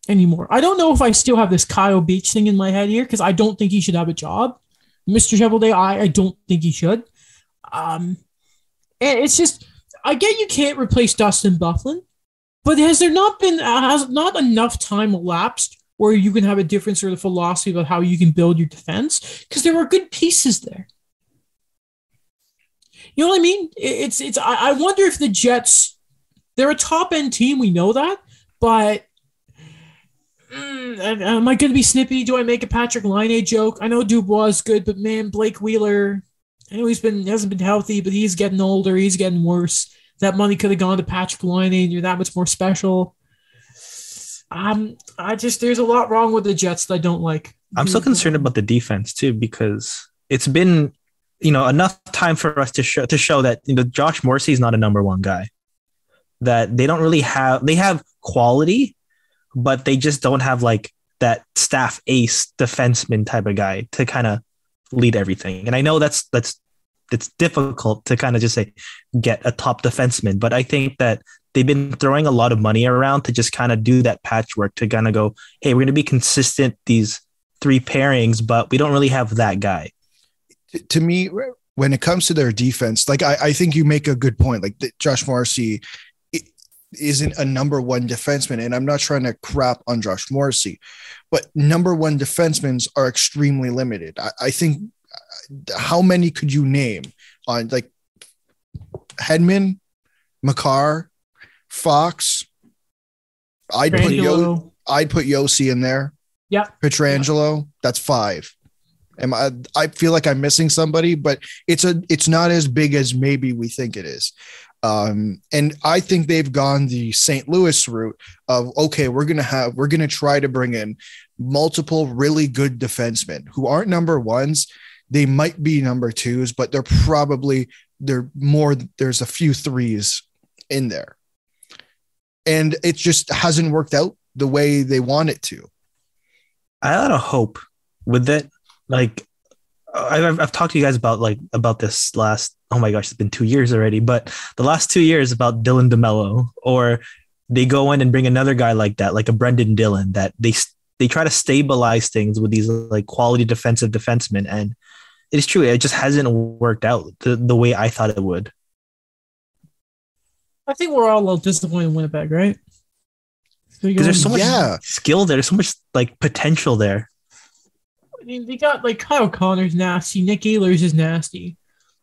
A: anymore. I don't know if I still have this Kyle Beach thing in my head here because I don't think he should have a job. Mr. Shovel Day, I, I don't think he should. Um, and it's just I get you can't replace Dustin Byfuglien, but has there not been has not enough time elapsed where you can have a different sort of philosophy about how you can build your defense? Because there are good pieces there. You know what I mean? It's it's. I wonder if the Jets, they're a top end team. We know that, but mm, am am I going to be snippy? Do I make a Patrick Laine joke? I know Dubois is good, but man, Blake Wheeler. I know he's been hasn't been healthy, but he's getting older. He's getting worse. That money could have gone to Patrick Laine, and you're that much more special. Um, I just there's a lot wrong with the Jets that I don't like.
C: I'm so concerned about the defense too because it's been you know enough time for us to show to show that you know Josh Morrissey is not a number one guy. That they don't really have they have quality, but they just don't have like that staff ace defenseman type of guy to kind of lead everything. And I know that's that's it's difficult to kind of just say get a top defenseman. But I think that they've been throwing a lot of money around to just kind of do that patchwork to kind of go, hey, we're going to be consistent these three pairings, but we don't really have that guy.
B: To me, when it comes to their defense, like I, I think you make a good point. Like Josh Morrissey isn't a number one defenseman, and I'm not trying to crap on Josh Morrissey, but number one defensemen are extremely limited. I, I think how many could you name on like Hedman, Makar, Fox? I'd put Yo, I'd put Josi in there.
A: Yeah,
B: Pietrangelo. That's five. Am I? I feel like I'm missing somebody, but it's a. It's not as big as maybe we think it is. Um, and I think they've gone the St. Louis route of okay, we're gonna have we're gonna try to bring in multiple really good defensemen who aren't number ones. They might be number twos, but they're probably they're more. There's a few threes in there, and it just hasn't worked out the way they want it to.
C: I had a hope with it like I've, I've talked to you guys about like about this last oh my gosh it's been two years already but the last two years about Dylan DeMelo or they go in and bring another guy like that like a Brendan Dillon that they they try to stabilize things with these like quality defensive defensemen and it is true it just hasn't worked out the, the way I thought it would
A: I think we're all a little disappointed in Winnipeg right
C: because there's so much yeah. skill there there's so much like potential there
A: I mean, they got like Kyle Connor's nasty. Nick Ehlers is nasty.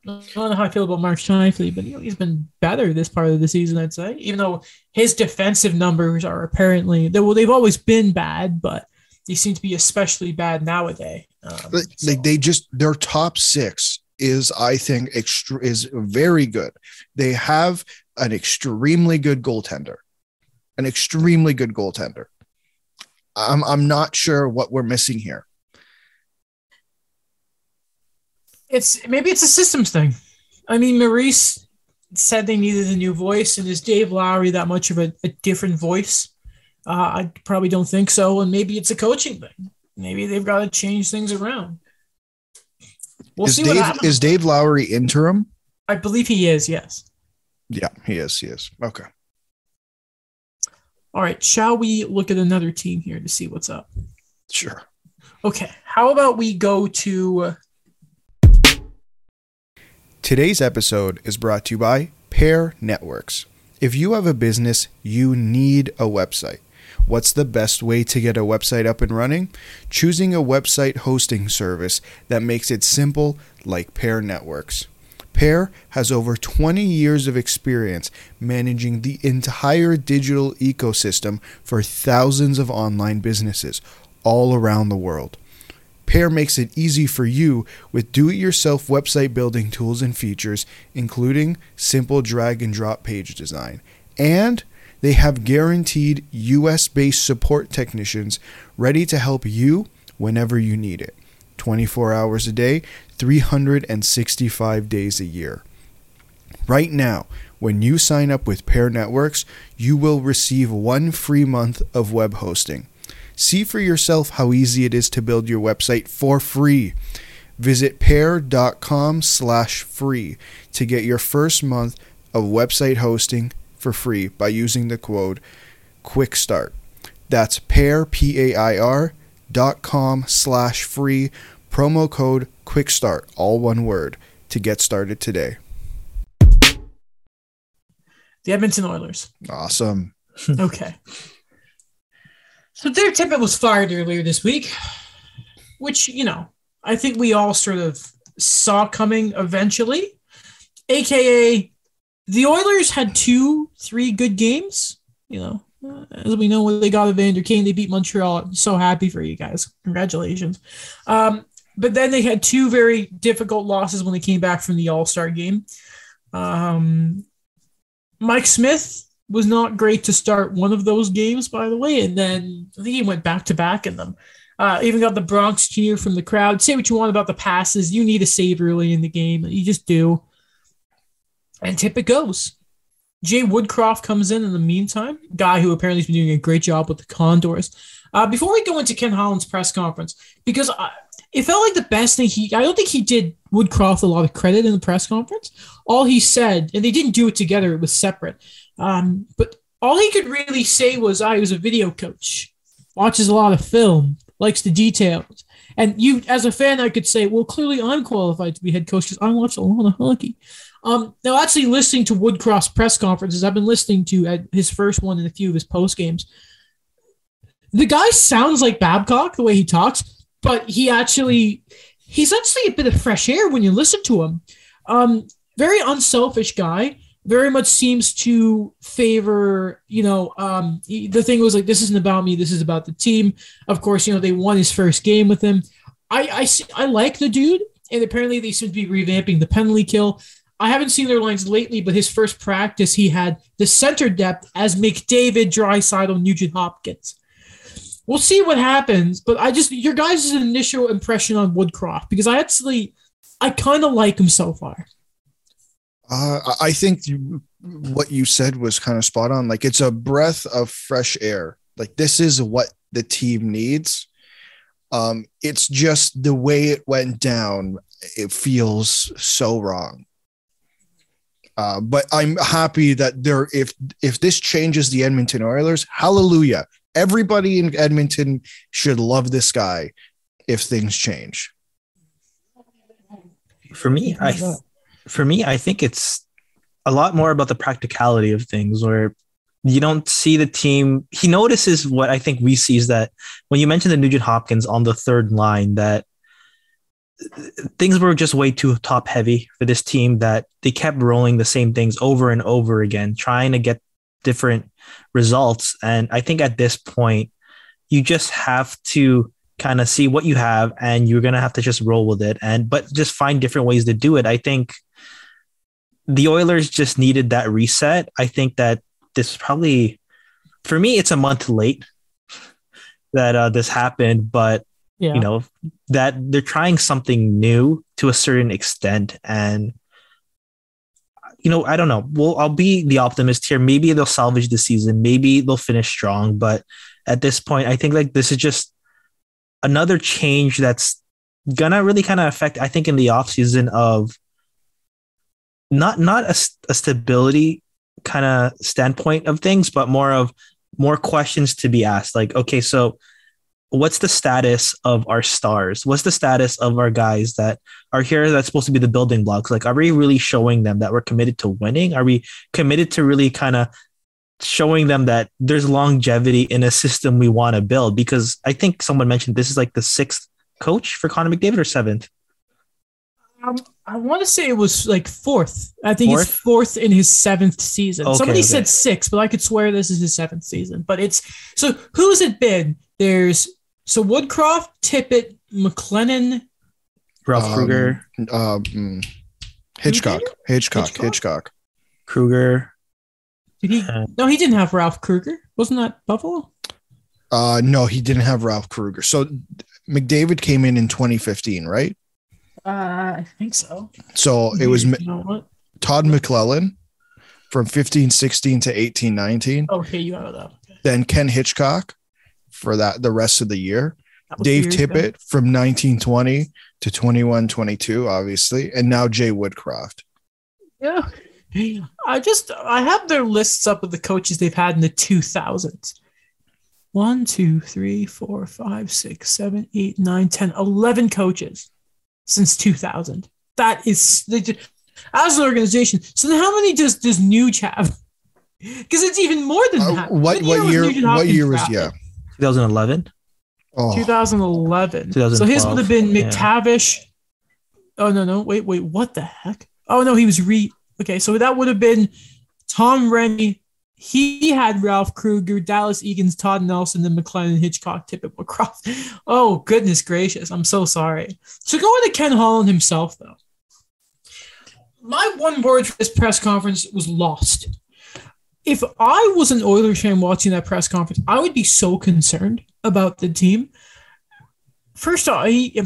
A: I don't know how I feel about Mark Scheifele, but you know, he's been better this part of the season, I'd say. Even though his defensive numbers are apparently they well, they've always been bad, but they seem to be especially bad nowadays. Um,
B: so. they just their top six is, I think, extra is very good. They have an extremely good goaltender, an extremely good goaltender. I'm I'm not sure what we're missing here.
A: it's maybe it's a systems thing. I mean, Maurice said they needed a new voice, and is Dave Lowry that much of a, a different voice? Uh, I probably don't think so. And maybe it's a coaching thing. Maybe they've got to change things around.
B: We'll is see Dave, what Is Dave Lowry interim?
A: I believe he is. Yes.
B: Yeah, he is. He is. Okay.
A: All right. Shall we look at another team here to see what's up?
B: Sure.
A: Okay. How about we go to
B: Today's episode is brought to you by Pair Networks. If you have a business, you need a website. What's the best way to get a website up and running? Choosing a website hosting service that makes it simple, like Pair Networks. Pair has over 20 years of experience managing the entire digital ecosystem for thousands of online businesses all around the world. Pair makes it easy for you with do it yourself website building tools and features, including simple drag and drop page design. And they have guaranteed US based support technicians ready to help you whenever you need it 24 hours a day, 365 days a year. Right now, when you sign up with Pair Networks, you will receive one free month of web hosting. See for yourself how easy it is to build your website for free. Visit pair.com slash free to get your first month of website hosting for free by using the code quick start. That's pair P-A-I-R dot com slash free promo code quick start, all one word, to get started today.
A: The Edmonton Oilers.
B: Awesome.
A: okay. So Dave Tippett was fired earlier this week, which, you know, I think we all sort of saw coming eventually. AKA, the Oilers had two, three good games. You know, uh, as we know, when they got Evander Kane, they beat Montreal. I'm so happy for you guys. Congratulations. Um, but then they had two very difficult losses when they came back from the All Star game. Um, Mike Smith was not great to start one of those games, by the way, and then I think he went back to back in them. Uh, even got the Bronx cheer from the crowd. Say what you want about the passes, you need a save early in the game. You just do. And Tippett goes. Jay Woodcroft comes in in the meantime, guy who apparently has been doing a great job with the Condors. Uh, before we go into Ken Holland's press conference, because I, it felt like the best thing he. I don't think he did Woodcroft a lot of credit in the press conference. All he said, and they didn't do it together; it was separate. Um, but all he could really say was, "I was a video coach, watches a lot of film, likes the details." And you, as a fan, I could say, "Well, clearly I'm qualified to be head coach because I watch a lot of hockey." Um, now, actually, listening to Woodcroft's press conferences, I've been listening to at his first one and a few of his post games. The guy sounds like Babcock the way he talks, but he actually he's actually a bit of fresh air when you listen to him. Um, very unselfish guy. Very much seems to favor, you know, um, he- the thing was like, this isn't about me. This is about the team. Of course, you know, they won his first game with him. I, I, I like the dude, and apparently they seem to be revamping the penalty kill. I haven't seen their lines lately, but his first practice, he had the center depth as McDavid, Draisaitl, Nugent Hopkins. We'll see what happens, but I just your guys' initial impression on Woodcroft because I actually I kind of like him so far.
B: Uh, I- I think you, what you said was kind of spot on. Like it's a breath of fresh air. Like this is what the team needs. Um, it's just the way it went down. It feels so wrong. Uh, but I'm happy that there. If if this changes the Edmonton Oilers, hallelujah! Everybody in Edmonton should love this guy. If things change,
C: For me, I for me, I think it's a lot more about the practicality of things where you don't see the team. He notices what I think we see is that when you mentioned the Nugent Hopkins on the third line, that things were just way too top heavy for this team that they kept rolling the same things over and over again, trying to get different results. And I think at this point, you just have to kind of see what you have and you're going to have to just roll with it and but just find different ways to do it. I think the Oilers just needed that reset. I think that this probably for me it's a month late that uh, this happened, but
A: Yeah,
C: you know that they're trying something new to a certain extent. And you know i don't know. Well i'll be the optimist here. Maybe they'll salvage the season. Maybe they'll finish strong. But at this point i think like this is just another change that's gonna really kind of affect i think in the off season of not not a, a stability kind of standpoint of things but more of more questions to be asked. Like okay so what's the status of our stars? What's the status of our guys that are here that's supposed to be the building blocks? Like, are we really showing them that we're committed to winning? Are we committed to really kind of showing them that there's longevity in a system we want to build? Because I think someone mentioned this is like the sixth coach for Connor McDavid or seventh.
A: um, I want to say it was like fourth. I think it's
C: Fourth?
A: fourth in his seventh season.
C: Okay,
A: Somebody
C: okay.
A: said six, but I could swear this is his seventh season. But it's so who's it been? There's so Woodcroft, Tippett, McLellan.
C: Ralph
B: Um,
C: Kruger,
B: um, Hitchcock, Hitchcock,
A: Hitchcock?
B: Hitchcock.
C: Kruger.
A: Did he? No, he didn't have Ralph Kruger. Wasn't that Buffalo?
B: Uh, no, he didn't have Ralph Kruger. So McDavid came in in 2015, right?
A: Uh, I think so.
B: So it was
A: You know what?
B: Todd McLellan from 15 16 to 18 19.
A: Okay, you have that. Okay.
B: Then Ken Hitchcock for that the rest of the year. Dave
A: years ago.
B: Tippett from 1920 to 2122, obviously. And now Jay Woodcroft.
A: Yeah. I just I have their lists up of the coaches they've had in the 2000s. One, two, three, four, five, six, seven, eight, nine, 10, 11 coaches since 2000. That is they ju- as an organization. So then how many does does Nuge have? Because it's even more than
B: Uh,
A: that.
B: what what year what year was yeah.
C: 2011.
B: Oh,
A: 2011. So his would have been
C: yeah.
A: McTavish. Oh no, no, wait, wait, what the heck? Oh no, he was re. Okay, so that would have been Tom Renney. He had Ralph Kruger, Dallas Eakins, Todd Nelson, and McLellan, Hitchcock, Tippett, McCroft. Oh goodness gracious, I'm so sorry. So going to Ken Holland himself though. My one word for this press conference was lost. If I was an Oilers fan watching that press conference, I would be so concerned about the team. First off, he,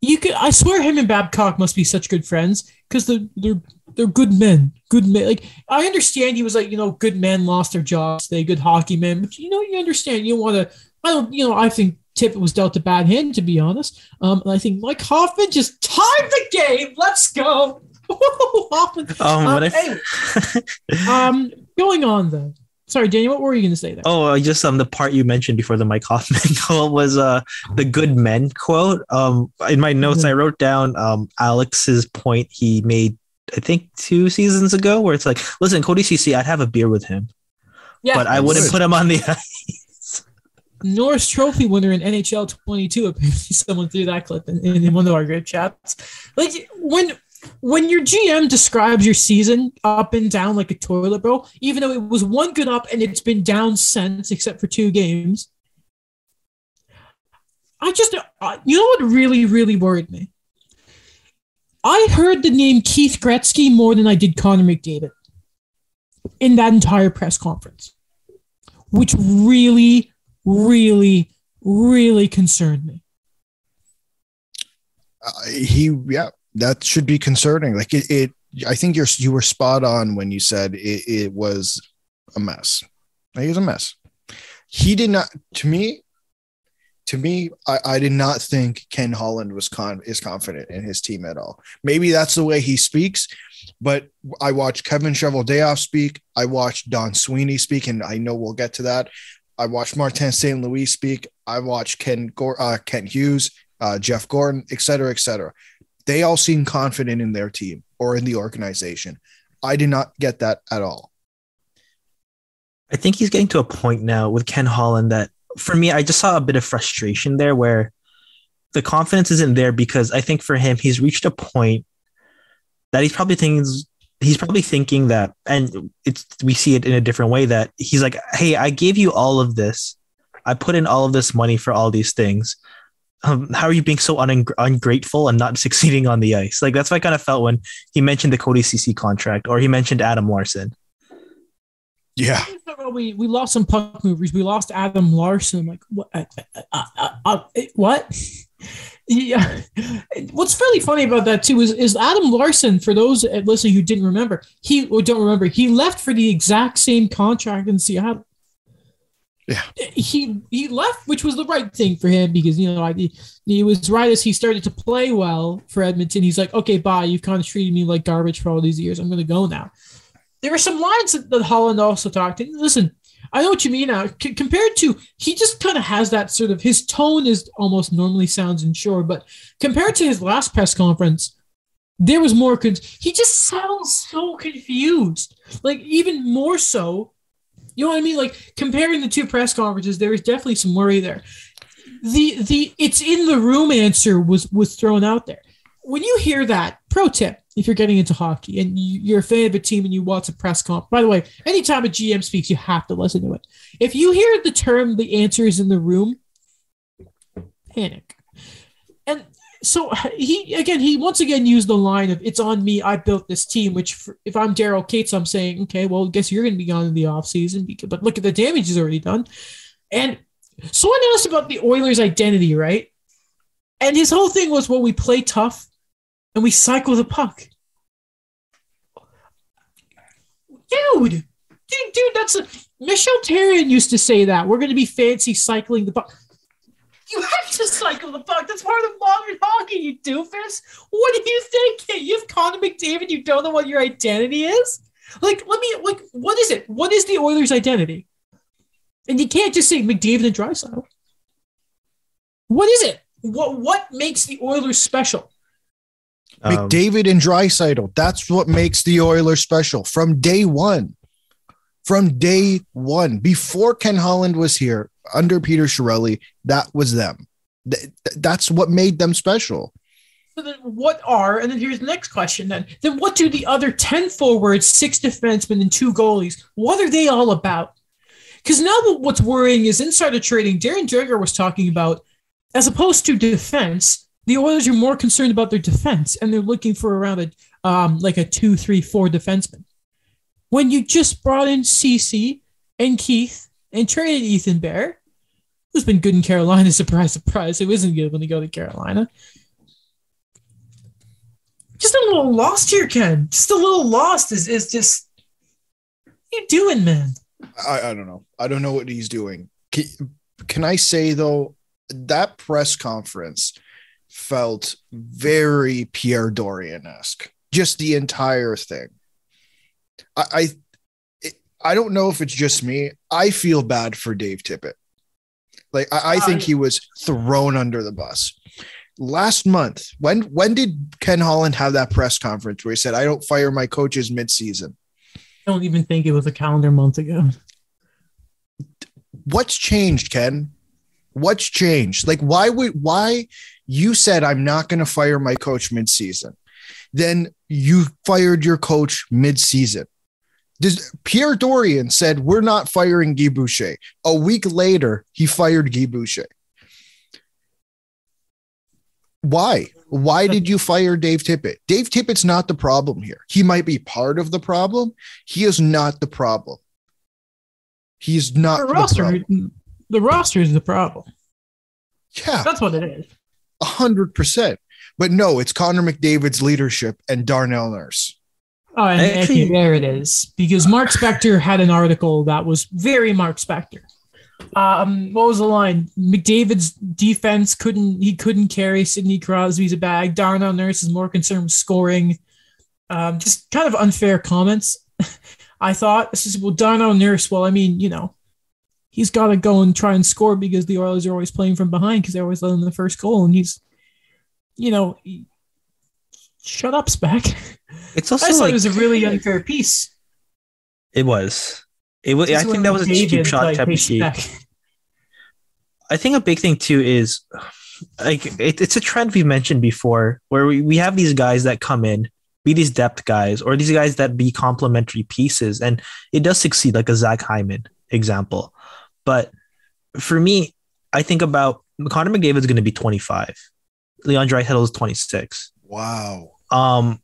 A: you could I swear him and Babcock must be such good friends because they're they're they're good men. Good men. Like I understand he was like, you know, good men lost their jobs, they good hockey men, but you know, you understand you want to I don't you know, I think Tippett was dealt a bad hand, to be honest. Um, and I think Mike Hoffman just timed the game. Let's go.
C: Um,
A: Um,
C: what I-
A: um, going on though. Sorry, Daniel, what were you going to say there?
C: Oh, uh, just um the part you mentioned before the Mike Hoffman quote was uh the good men quote. Um, in my notes I wrote down um Alex's point he made I think two seasons ago where it's like, listen, Cody Ceci, I'd have a beer with him,
A: yeah,
C: but I wouldn't
B: would.
C: put him on the ice.
A: Norris Trophy winner in NHL 22. Apparently, someone threw that clip in, in one of our group chats. Like when when your GM describes your season up and down like a toilet bowl, even though it was one good up and it's been down since, except for two games. I just, you know what really, really worried me? I heard the name Keith Gretzky more than I did Connor McDavid in that entire press conference, which really, really, really concerned me.
B: Uh, he, yeah, that should be concerning. Like it, it I think you're you were spot on when you said it, it was a mess. It was a mess. He did not. To me, to me, I, I did not think Ken Holland was con is confident in his team at all. Maybe that's the way he speaks, but I watched Kevin Cheveldayoff speak. I watched Don Sweeney speak, and I know we'll get to that. I watched Martin St. Louis speak. I watched Ken Gor- uh, Hughes, uh, Jeff Gorton, et cetera, et cetera. They all seem confident in their team or in the organization. I did not get that at all.
C: I think he's getting to a point now with Ken Holland that for me, I just saw a bit of frustration there where the confidence isn't there because I think for him, he's reached a point that he's probably thinking he's probably thinking that, and it's we see it in a different way that he's like, Hey, I gave you all of this. I put in all of this money for all these things. Um, how are you being so un- ungrateful and not succeeding on the ice? Like that's what I kind of felt when he mentioned the Cody Ceci contract or he mentioned Adam Larsson.
B: Yeah.
A: We we lost some puck movers. We lost Adam Larsson. I'm like what? Uh, uh, uh, uh, what? yeah. What's really funny about that too is is Adam Larsson. For those listening who didn't remember, he or don't remember, he left for the exact same contract in Seattle.
B: Yeah.
A: He he left, which was the right thing for him because you know he, he was right as he started to play well for Edmonton. He's like, okay, bye. You've kind of treated me like garbage for all these years. I'm going to go now there were some lines that, that Holland also talked. And listen, I know what you mean now. C- compared to, he just kind of has that sort of his tone is almost normally sounds unsure, but compared to his last press conference, there was more. Con- he just sounds so confused, like even more so. You know what I mean? Like comparing the two press conferences, there is definitely some worry there. The the it's in the room answer was was thrown out there. When you hear that, pro tip: if you're getting into hockey and you're a fan of a team and you watch a press conference, by the way, anytime a GM speaks, you have to listen to it. If you hear the term "the answer is in the room," panic. So he again, he once again used the line of "It's on me. I built this team." Which, for, if I'm Daryl Katz, I'm saying, okay, well, guess you're going to be gone in the offseason, but look at the damage he's already done. And someone asked about the Oilers' identity, right? And his whole thing was, well, we play tough and we cycle the puck. Dude, dude, dude, that's a Michel Therrien used to say that. We're going to be fancy cycling the puck. You have to cycle the puck. That's part of modern hockey, you doofus. What do you think? You have Connor McDavid. You don't know what your identity is? Like, let me, like, what is it? What is the Oilers' identity? And you can't just say McDavid and Draisaitl. What is it? What what makes the Oilers special?
C: Um,
B: McDavid and Draisaitl. That's what makes the Oilers special from day one. From day one, before Ken Holland was here, under Peter Chiarelli, that was them. Th- That's what made them special.
A: So then what are, and then here's the next question then. Then what do the other 10 forwards, six defensemen, and two goalies, what are they all about? Because now what's worrying is insider trading, Darren Dreger was talking about, as opposed to defense, the Oilers are more concerned about their defense and they're looking for around a um, like a two, three, four defenseman. When you just brought in Ceci and Keith and traded Ethan Bear, who's been good in Carolina, surprise, surprise, who isn't good when they go to Carolina. Just a little lost here, Ken. Just a little lost is is just what you doing, man?
B: I, I don't know. I don't know what he's doing. Can, can I say though? that press conference felt very Pierre Dorion esque. Just the entire thing. I, I I don't know if it's just me. I feel bad for Dave Tippett. Like I, I think he was thrown under the bus. Last month, when when did Ken Holland have that press conference where he said, "I don't fire my coaches mid-season"?
A: I don't even think it was a calendar month ago.
B: What's changed, Ken? What's changed? Like, why would why you said I'm not going to fire my coach mid-season? Then you fired your coach mid-season. Does, Pierre Dorion said, We're not firing Guy Boucher. A week later, he fired Guy Boucher. Why? Why did you fire Dave Tippett? Dave Tippett's not the problem here. He might be part of the problem. He is not the problem. He's not
A: The
B: the,
A: roster,
B: problem.
A: the roster is the problem.
B: Yeah,
A: That's what it is.
B: a hundred percent. But no, it's Connor McDavid's leadership and Darnell Nurse.
A: Oh, and
C: Actually-
A: there it is. Because Mark Spector had an article that was very Mark Spector. Um, what was the line? McDavid's defense couldn't he couldn't carry Sidney Crosby's a bag. Darnell Nurse is more concerned with scoring. Um, just kind of unfair comments. I thought this is well Darnell Nurse. Well, I mean, you know, he's got to go and try and score because the Oilers are always playing from behind because they always let in the first goal, and he's, you know, shut up, Spec.
C: It's
A: I
C: also
A: thought
C: like
A: it was a really unfair piece.
C: it was. It was. I think that was a cheap shot
A: like,
C: to
A: hey,
C: appreciate. I think a big thing too is like it, it's a trend we've mentioned before where we, we have these guys that come in, be these depth guys or these guys that be complementary pieces, and it does succeed, like a Zach Hyman example. But for me, I think about Connor McDavid's going to be 25. Leon Draisaitl is 26.
B: Wow.
C: Um,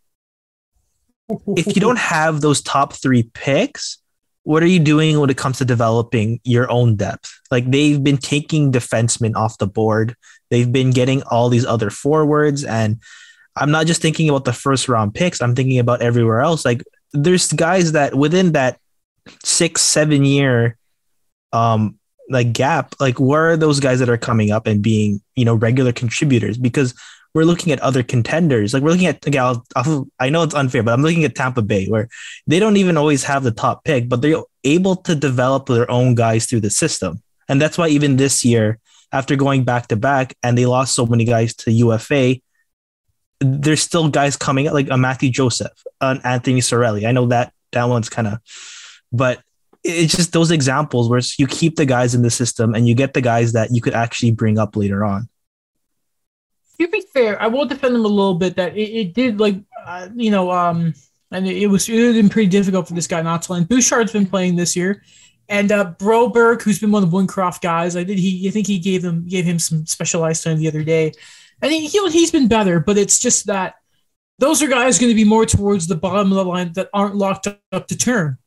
C: if you don't have those top three picks, what are you doing when it comes to developing your own depth? Like they've been taking defensemen off the board. They've been getting all these other forwards. And I'm not just thinking about the first round picks, I'm thinking about everywhere else. Like there's guys that within that six, seven year um like gap, like where are those guys that are coming up and being, you know, regular contributors? Because we're looking at other contenders. Like we're looking at, okay, I'll, I'll, I know it's unfair, but I'm looking at Tampa Bay where they don't even always have the top pick, but they're able to develop their own guys through the system. And that's why even this year, after going back to back and they lost so many guys to UFA, there's still guys coming up like a Matthew Joseph, an Anthony Cirelli. I know that that one's kind of, but it's just those examples where you keep the guys in the system and you get the guys that you could actually bring up later on.
A: To be fair, I will defend him a little bit. That it, it did like uh, you know, um, and it, it was it have been pretty difficult for this guy not to land. Bouchard's been playing this year, and uh, Broberg, who's been one of the Wincroft guys, I did he I think he gave him gave him some specialized time the other day, and he, he he's been better. But it's just that those are guys going to be more towards the bottom of the line that aren't locked up to turn.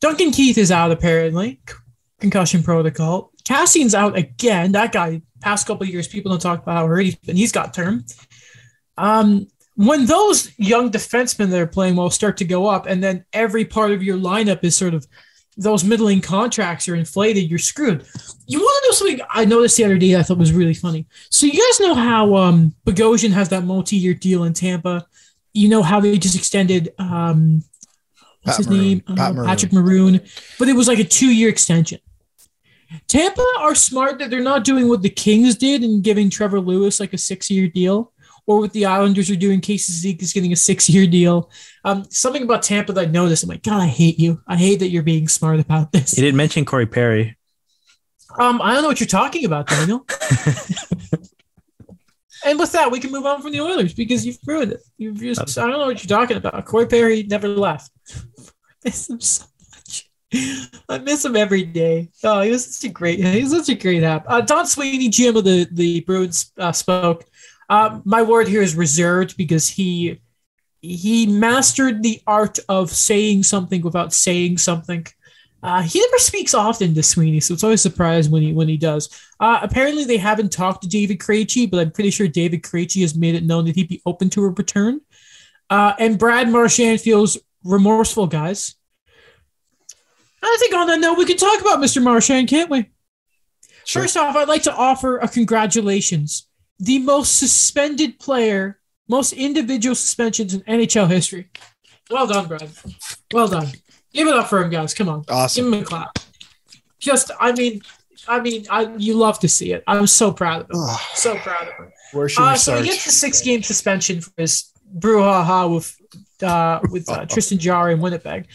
A: Duncan Keith is out apparently, concussion protocol. Kassian's out again. That guy, past couple of years, people don't talk about how hurt he's. He's got term. Um, when those young defensemen that are playing well start to go up, and then every part of your lineup is sort of those middling contracts are inflated, you're screwed. You want to know something I noticed the other day I thought was really funny? So you guys know how um, Bogosian has that multi-year deal in Tampa. You know how they just extended um, what's
B: Pat
A: his
B: Maroon.
A: name?
B: Pat
A: Uh,
B: Maroon.
A: Patrick Maroon. But it was like a two-year extension. Tampa are smart that they're not doing what the Kings did and giving Trevor Lewis like a six-year deal, or what the Islanders are doing. Casey Zeke is getting a six-year deal. Um, something about Tampa that I noticed. I'm like, God, I hate you. I hate that you're being smart about this.
C: You didn't mention Corey Perry.
A: Um, I don't know what you're talking about, Daniel. and with that, we can move on from the Oilers because you've ruined it. You've just, I don't know what you're talking about. Corey Perry never left. I miss him so. I miss him every day. Oh, he was such a great, he was such a great app. Uh, Don Sweeney, GM of the the Bruins, uh, spoke. Uh, my word here is reserved because he he mastered the art of saying something without saying something. Uh, he never speaks often to Sweeney, so it's always surprised when he when he does. Uh, apparently, they haven't talked to David Krejci, but I'm pretty sure David Krejci has made it known that he'd be open to a return. Uh, and Brad Marchand feels remorseful, guys. I think on that note, we can talk about Mr. Marchand, can't we?
B: Sure.
A: First off, I'd like to offer a congratulations. The most suspended player, most individual suspensions in NHL history. Well done, Brad. Well done. Give it up for him, guys. Come on.
B: Awesome.
A: Give him a clap. Just, I mean, I mean, I, you love to see it. I'm so proud of him. So proud of him.
B: where should
A: Uh,
B: we
A: so
B: start?
A: he gets a six-game suspension for his brouhaha with uh, with uh, Tristan Jarry in Winnipeg.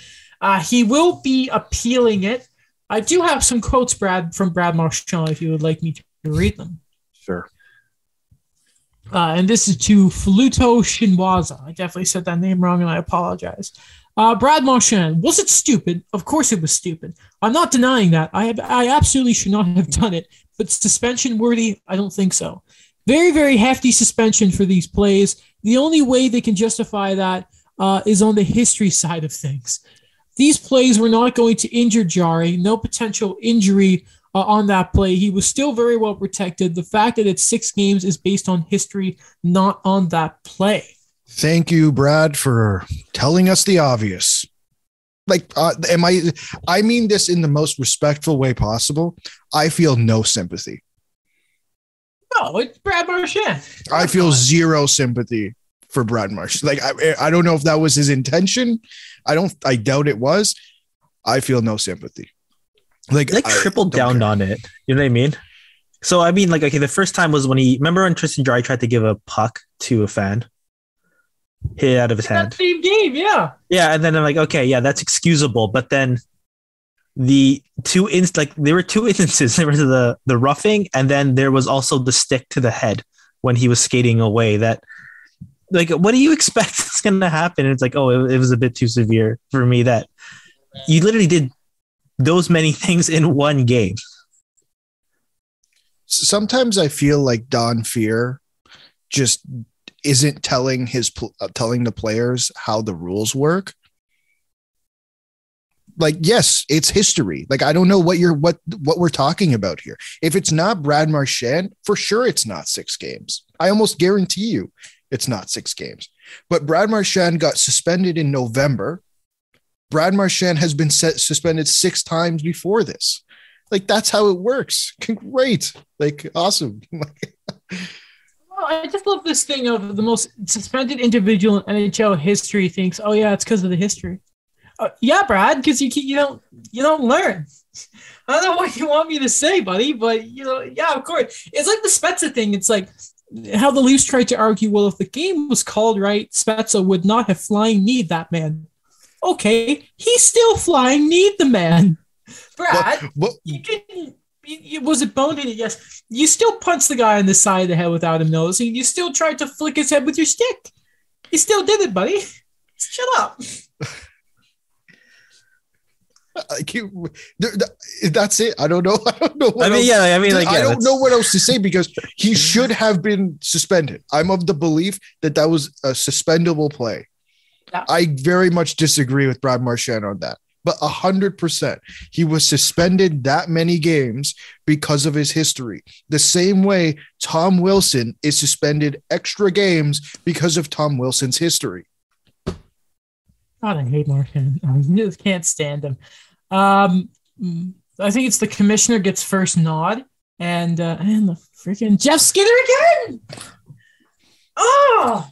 A: Uh, he will be appealing it. I do have some quotes, Brad, from Brad Marchand, if you would like me to read them.
B: Sure.
A: Uh, and this is to Fluto Shinwaza. I definitely said that name wrong, and I apologize. Uh, Brad Marchand, was it stupid? Of course it was stupid. I'm not denying that. I have, I absolutely should not have done it. But suspension worthy? I don't think so. Very, very hefty suspension for these plays. The only way they can justify that uh, is on the history side of things. These plays were not going to injure Jarry. No potential injury uh, on that play. He was still very well protected. The fact that it's six games is based on history, not on that play.
B: Thank you, Brad, for telling us the obvious. Like, uh, am I? I mean this in the most respectful way possible. I feel no sympathy.
A: No, it's Brad Marchand.
B: I feel zero sympathy for Brad Marsh. Like, I, I don't know if that was his intention. I don't. I doubt it was. I feel no sympathy. Like,
C: like
B: I
C: tripled down
B: care.
C: on it. You know what I mean? So I mean, like, okay, the first time was when he remember when Tristan Jarry tried to give a puck to a fan, hit out of his
A: That
C: hand.
A: same game, yeah.
C: Yeah, and then I'm like, okay, yeah, that's excusable. But then the two inst like there were two instances. There was the the roughing, and then there was also the stick to the head when he was skating away. That like, what do you expect is going to happen? And it's like, oh, it, it was a bit too severe for me. That you literally did those many things in one game.
B: sometimes I feel like Don Fehr just isn't telling his uh, telling the players how the rules work. Like yes, it's history. Like I don't know what you're what what we're talking about here. If it's not Brad Marchand, for sure it's not 6 games. I almost guarantee you it's not 6 games. But Brad Marchand got suspended in November. Brad Marchand has been set, suspended 6 times before this. Like that's how it works. Great. Like awesome.
A: Well, I just love this thing of the most suspended individual in NHL history thinks, "Oh yeah, it's because of the history." Uh, yeah, Brad, because you you don't you don't learn. I don't know what you want me to say, buddy, but you know, yeah, of course. It's like the Spezza thing. It's like how the Leafs tried to argue, well, if the game was called right, Spezza would not have flying kneed that man. Okay, he's still flying kneed the man, Brad.
B: What, what,
A: you didn't. you- was it boned yes you still punched the guy on the side of the head without him noticing you still tried to flick his head with your stick you still did it buddy shut up
B: like you, there- that's it. I don't know. I don't know. What
C: I mean,
B: else-
C: yeah, I mean, like,
B: I don't
C: that's-
B: know what else to say because he mm-hmm. should have been suspended. I'm of the belief that that was a suspendable play.
A: Yeah.
B: I very much disagree with Brad Marchand on that. But a hundred percent, he was suspended that many games because of his history. The same way Tom Wilson is suspended extra games because of Tom Wilson's history.
A: God, I hate Marchand. I just can't stand him. Um, I think it's the commissioner gets first nod, and uh, and the freaking Jeff Skinner again. Oh,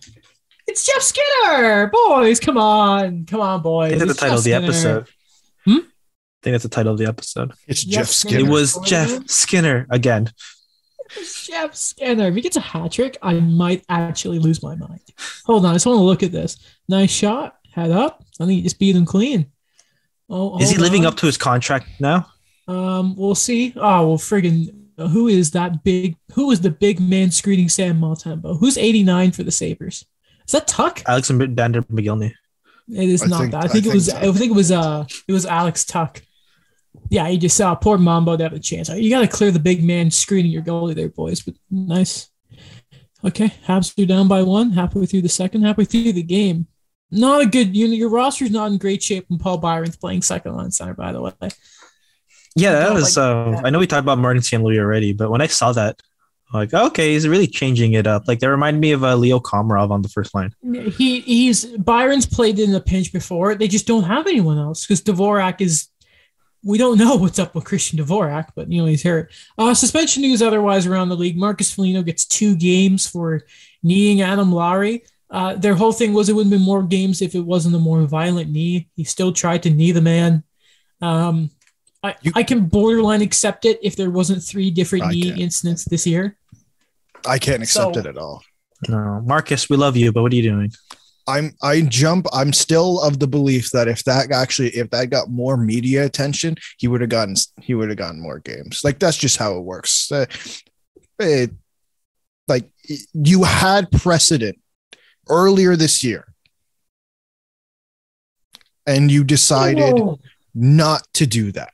A: it's Jeff Skinner, boys! Come on, come on,
C: I
A: boys!
C: think that's the title
A: Jeff
C: of the
A: Skinner.
C: episode.
A: Hmm?
C: I think that's the title of the episode.
B: It's
A: Jeff
B: Jeff
A: Skinner.
B: Skinner.
C: It was Jeff? Skinner again.
A: Jeff Skinner. If he gets a hat trick, I might actually lose my mind. Hold on, I just want to look at this. Nice shot, head up. I think he just beat him clean. Oh,
C: Is he living
A: on.
C: up to his contract now?
A: Um, we'll see. Oh, well, friggin' who is that big? Who is the big man screening Sam Montembeault? Who's 89 for the Sabres? Is that Tuch?
C: Alexander McGillney.
A: It is
B: I
A: not
B: think-
A: that. I
B: I
A: think it
B: think
A: was.
B: so.
A: I think it was. Uh, it was Alex Tuch. Yeah, you just saw poor Mambo to have a chance. You got to clear the big man screening your goalie there, boys. But nice. Okay, Habs are down by one. Halfway through the second, halfway through the game. Not a good. You know, your roster's not in great shape when Paul Byron's playing second line center. By the way,
C: Yeah, that was. uh. I know we talked about Martin St. Louis already, but when I saw that, I'm like, okay, he's really changing it up. Like, that reminded me of uh, Leo Komarov on the first line.
A: He he's Byron's played in a pinch before. They just don't have anyone else because Dvorak is we don't know what's up with Christian Dvorak, but you know he's hurt. Uh, suspension news otherwise around the league. Marcus Foligno gets two games for kneeing Adam Lowry. Uh, their whole thing was it would have been more games if it wasn't a more violent knee. He still tried to knee the man. Um, I,
B: You-
A: I can borderline accept it if there wasn't three different
B: I
A: knee
B: can't.
A: incidents this year.
B: I can't accept
A: So-
B: it at all.
C: No, Marcus, we love you, but what are you doing?
B: I'm I jump. I'm still of the belief that if that actually if that got more media attention, he would have gotten he would have gotten more games. Like that's just how it works. Uh, it, like you had precedent earlier this year, and you decided
A: Whoa.
B: not to do that.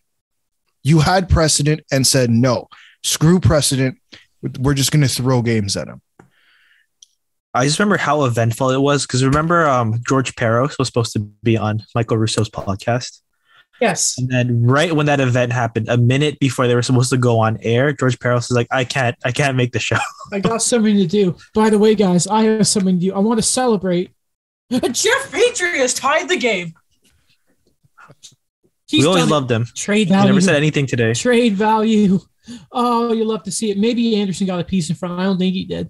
B: You had precedent and said no. Screw precedent. We're just going to throw games at him.
C: I just remember how eventful it was because remember um, George Parros was supposed to be on Michael Russo's podcast.
A: Yes.
C: And then right when that event happened, a minute before they were supposed to go on air, George Parros is like, I can't, I can't make the show.
A: I got something to do. By the way, guys, I have something to do. I want to celebrate. Jeff Petry has tied the game. He's
C: we always loved him.
A: trade
C: He
A: value.
C: never said anything today.
A: Trade value. Oh, you love to see it. Maybe Anderson got a piece in front. I don't think he did.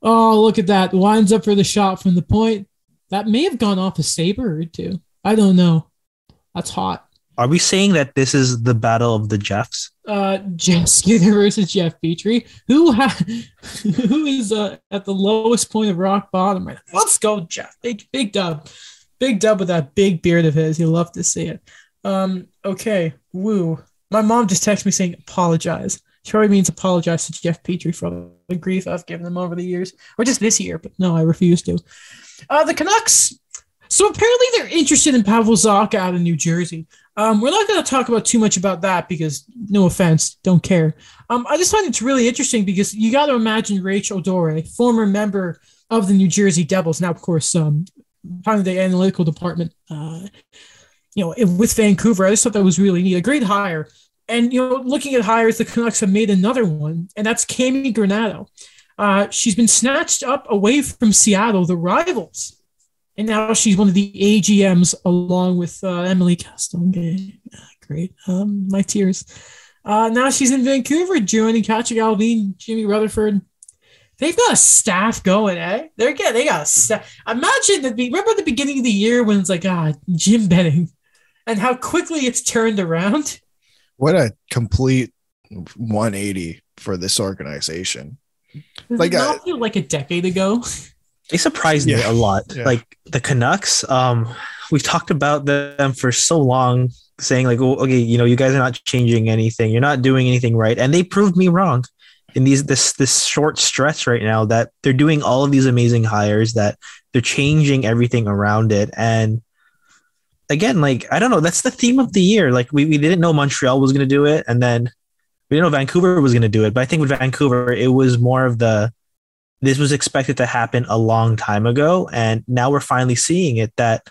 A: Oh, look at that. Winds up for the shot from the point. That may have gone off a saber or two. I don't know. That's hot.
C: Are we saying that this is the battle of the Jeffs?
A: uh Jeff Skinner versus Jeff Petry, who ha- who is uh, at the lowest point of rock bottom right now. Let's go, Jeff. Big big dub. Big dub with that big beard of his. You love to see it. Um, okay. Woo. My mom just texted me saying apologize. She probably means apologize to Jeff Petry for all the grief I've given him over the years. Or just this year, but no, I refuse to. Uh the Canucks. So apparently they're interested in Pavel Zacha out of New Jersey. Um, we're not going to talk about too much about that because, no offense, don't care. Um, I just find it's really interesting because you got to imagine Rachel Doerrie, former member of the New Jersey Devils, now of course, um, part of the analytical department. Uh, you know, with Vancouver, I just thought that was really neat, a great hire. And you know, looking at hires, the Canucks have made another one, and that's Cammi Granato. Uh, she's been snatched up away from Seattle, the rivals and now she's one of the AGMs along with uh, Emily Castonguay. Great, um, my tears. Uh, now she's in Vancouver, joining Patrik Allvin, Jimmy Rutherford. They've got a staff going, eh? They're getting, they got a staff. Imagine that. Remember the beginning of the year when it's like, ah, Jim Benning, and how quickly it's turned around.
B: What a complete 180 for this organization.
A: Does
B: Like,
A: it not
B: uh,
A: feel like a decade ago?
C: They surprised me a lot.
B: Yeah.
C: Like the Canucks, um, we've talked about them for so long, saying like, oh, okay, you know, you guys are not changing anything, you're not doing anything right, and they proved me wrong in these this this short stretch right now that they're doing all of these amazing hires, that they're changing everything around it, and again, like I don't know, that's the theme of the year. Like we, we didn't know Montreal was going to do it, and then we didn't know Vancouver was going to do it. But I think with Vancouver, it was more of the this was expected to happen a long time ago, and now we're finally seeing it. That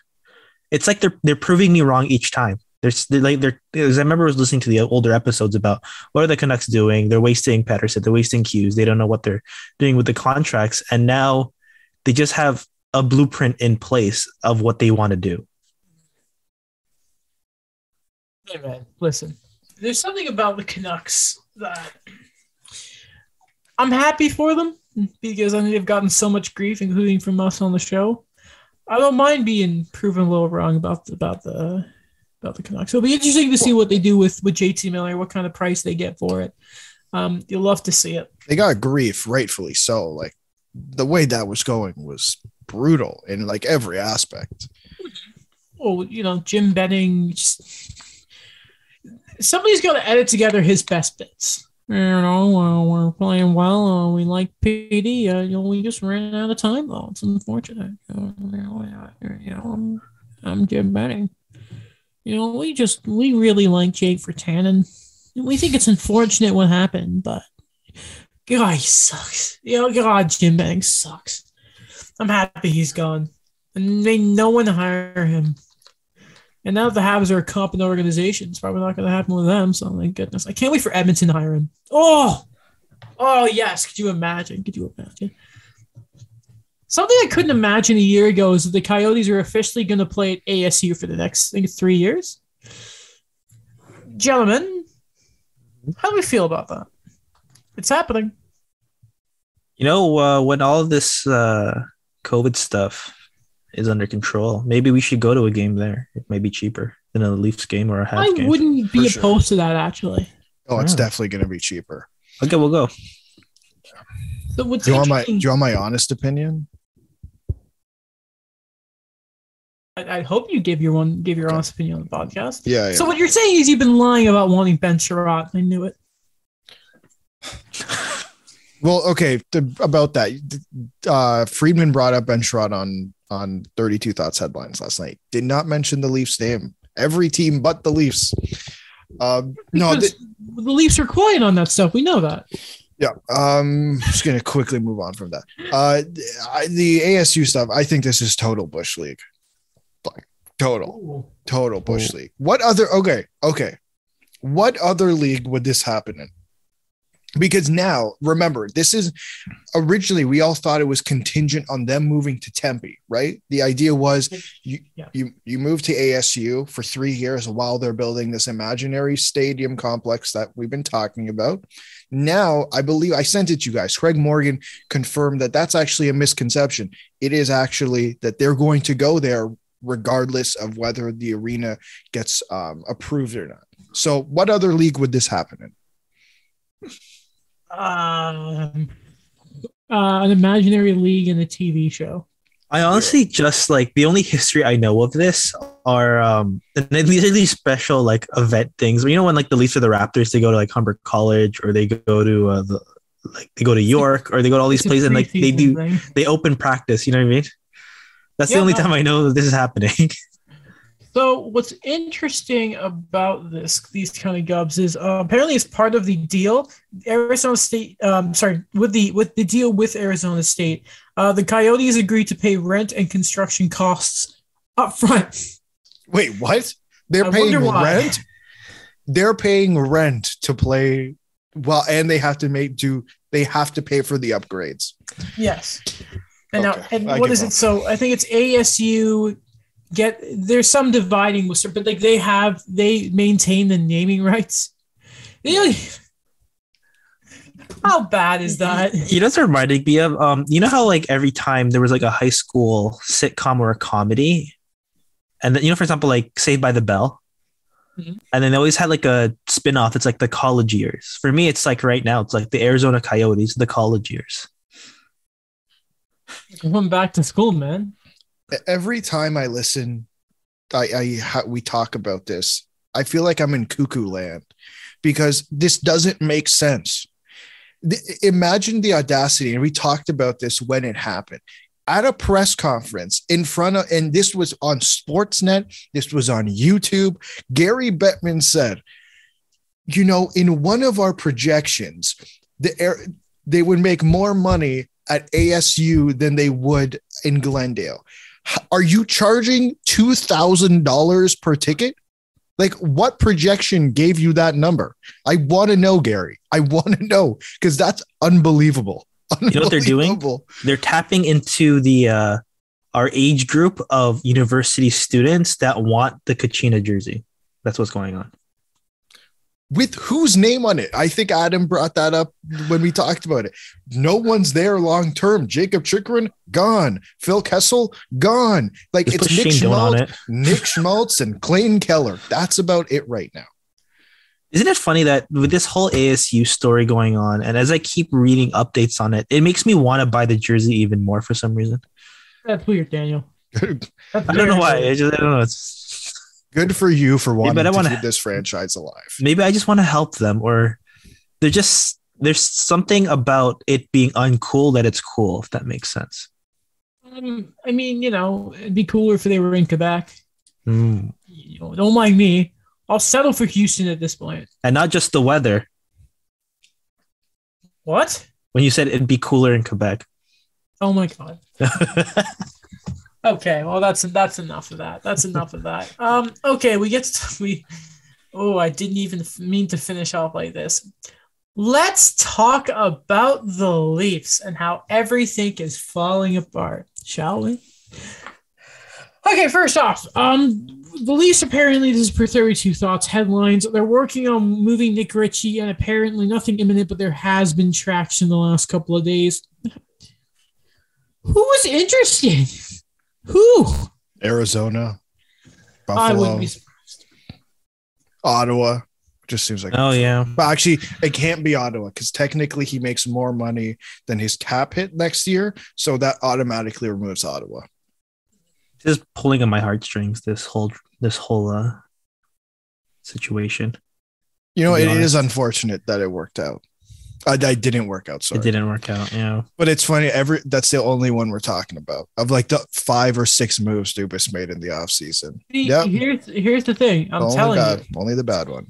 C: it's like they're they're proving me wrong each time. There's they're like they're because I remember I was listening to the older episodes about what are the Canucks doing? They're wasting Pettersson, they're wasting Hughes, they don't know what they're doing with the contracts, and now they just have a blueprint in place of what they want to do.
A: Hey man, listen. There's something about the Canucks that I'm happy for them because I mean they've gotten so much grief, including from us on the show. I don't mind being proven a little wrong about the, about the about the Canucks. It'll be interesting to see what they do with with JT Miller, what kind of price they get for it. Um, you'll love to see it.
B: They got grief, rightfully so. Like the way that was going was brutal in like every aspect.
A: Well, you know, Jim Benning. Just, somebody's got to edit together his best bits. You know, uh, we're playing well. Uh, we like PD. Uh, you know, we just ran out of time though. It's unfortunate. You know, you know, I'm, I'm Jim Benning. You know, we just we really like Jake Virtanen. We think it's unfortunate what happened, but God, he sucks. You know, God, Jim Benning sucks. I'm happy he's gone, and they no one hire him. And now the Habs are a competent organization, it's probably not going to happen with them. So thank goodness. I can't wait for Edmonton to hire him. Oh, oh yes. Could you imagine? Could you imagine? Something I couldn't imagine a year ago is that the Coyotes are officially going to play at ASU for the next, I think three years. gentlemen, how do we feel about that? It's happening.
C: You know, uh, when all of this uh, COVID stuff is under control, maybe we should go to a game there. It may be cheaper than a Leafs game or a half
A: I
C: game.
A: wouldn't be
B: For sure.
A: opposed to that actually.
B: Oh, it's
C: Yeah.
B: definitely going to be cheaper.
C: Okay, we'll go.
A: So what's
B: Do you want my Do you want my honest opinion?
A: I, I hope you give your one give your
B: Okay.
A: honest opinion on the podcast.
B: Yeah. yeah.
A: So what you're saying is you've been lying about wanting Ben Chiarot. I knew it.
B: Well, okay, th- about that. Uh, Friedman brought up Ben Chiarot on on 32 Thoughts headlines last night. Did not mention the Leafs name. Every team but the Leafs. Um, no,
A: Because
B: th-
A: the Leafs are quiet on that stuff. We know that.
B: yeah. Um, just gonna quickly move on from that. Uh, I, the ASU stuff. I think this is total bush league. Like total, total bush league. What other? Okay, okay. What other league would this happen in? Because now, remember, this is originally we all thought it was contingent on them moving to Tempe, right? The idea was you
A: Yeah.
B: you you move to ASU for three years while they're building this imaginary stadium complex that we've been talking about. Now, I believe I sent it to you guys. Craig Morgan confirmed that that's actually a misconception. It is actually that they're going to go there regardless of whether the arena gets um, approved or not. So, what other league would this happen in?
A: Um, uh, an imaginary league in a TV show.
C: I honestly just like the only history I know of this are um and these are these special like event things. You know when like the Leafs or the Raptors they go to like Humber College or they go to uh, the like they go to York or they go to all these
A: It's
C: places and like they do
A: thing.
C: they open practice. You know what I mean? That's
A: Yeah,
C: the only
A: no.
C: time I know that this is happening.
A: So what's interesting about this these kind of gubs is uh, apparently it's part of the deal. Arizona State, um, sorry, with the with the deal with Arizona State, uh, the Coyotes agreed to pay rent and construction costs up front.
B: Wait, what? They're
A: I
B: paying rent? They're paying rent to play well, and they have to make do they have to pay for the upgrades.
A: Yes. And now,
B: Okay,
A: and
B: I
A: what is
B: up.
A: it? So I think it's ASU. Get there's some dividing with, but like they have they maintain the naming rights. Know, how bad is that?
C: you know what's reminding me of? Um, you know how like every time there was like a high school sitcom or a comedy, and then you know, for example, like Saved by the Bell,
A: Mhm.
C: and then they always had like a spin-off. It's like the college years. For me, it's like right now, it's like the Arizona Coyotes, the college years.
A: Going back to school, man.
B: Every time I listen, I, I we talk about this. I feel like I'm in cuckoo land because this doesn't make sense. The- imagine the audacity, and we talked about this when it happened at a press conference in front of, and this was on Sportsnet, this was on YouTube. Gary Bettman said, "You know, in one of our projections, the air they would make more money at ASU than they would in Glendale. Are you charging two thousand dollars per ticket?" Like, what projection gave you that number? I want to know, Gary. I want to know because that's unbelievable.
C: You know what they're doing? They're tapping into the uh, our age group of university students that want the Kachina jersey. That's what's going on.
B: With whose name on it? I think Adam brought that up when we talked about it. No one's there long term. Jakob Chychrun, gone. Phil Kessel, gone. Like
C: Just
B: it's Nick
C: Shane on
B: Schmaltz,
C: it.
B: Nick Schmaltz and Clayton Keller. That's about it right now.
C: Isn't it funny that with this whole ASU story going on, and as I keep reading updates on it, it makes me want to buy the jersey even more for some reason.
A: That's weird, Daniel. That's
C: I don't
A: very
C: know why. I just I don't know. It's
B: Good for you for wanting
C: but I
B: to
C: wanna-
B: keep this franchise alive.
C: maybe I just want to help them, or they're just there's something about it being uncool that it's cool. If that makes sense.
A: Um, I mean, you know, it'd be cooler if they were in Quebec.
C: Mm.
A: You know, don't mind me. I'll settle for Houston at this point.
C: And not just the weather.
A: What?
C: When you said it'd be cooler in Quebec.
A: Oh my god. Okay, well that's that's enough of that. That's enough of that. Um, okay, we get to we. Oh, I didn't even mean to finish off like this. Let's talk about the Leafs and how everything is falling apart, shall we? Okay, first off, um, the Leafs apparently, this is per 32 Thoughts headlines. They're working on moving Nick Ritchie, and apparently nothing imminent, but there has been traction the last couple of days. Who was interested? Who?
B: Arizona,
A: I wouldn't
B: Buffalo,
A: be surprised.
B: Ottawa. Just seems like
C: Oh yeah.
B: But actually, it can't be Ottawa because technically he makes more money than his cap hit next year. So that automatically removes Ottawa.
C: Just pulling on my heartstrings. This whole this whole uh situation.
B: You know,
C: To be
B: it is unfortunate that it worked out. I, I didn't work out, sorry.
C: It didn't work out. Yeah.
B: But it's funny. Every that's the only one we're talking about of like the five or six moves Dubas made in the offseason.
A: See,
B: Yep.
A: Here's, here's the thing. I'm
B: only
A: telling
B: bad,
A: you.
B: only the bad one.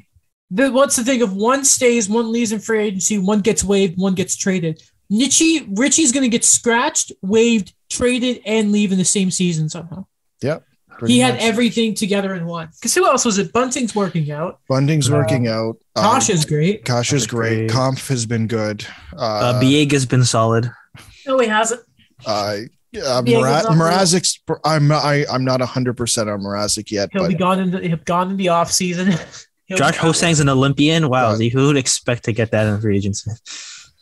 A: The, what's the thing? If one stays, one leaves in free agency, one gets waived, one gets traded. Ritchie, Ritchie's going to get scratched, waived, traded, and leave in the same season somehow.
B: Pretty
A: he had
B: much.
A: everything together in one. Because who else was it? Bunting's working out.
B: Bunting's
C: Uh,
B: working out. Um,
A: Tasha's great.
B: Kase's
C: That's
B: great.
C: great.
B: Kampf has been good.
C: Uh,
B: Uh,
C: Biega's been solid.
A: No, he hasn't.
B: uh, yeah,
A: Biega's
B: Mra- Mrazek's. I'm not. I, I'm not 100 percent on Mrazek yet,
A: He'll
B: but
A: be gone in the he'll be gone in the off season.
C: Josh
A: be.
C: Ho-Sang's an Olympian. Wow,
B: Right.
C: who would expect to get that in free agency?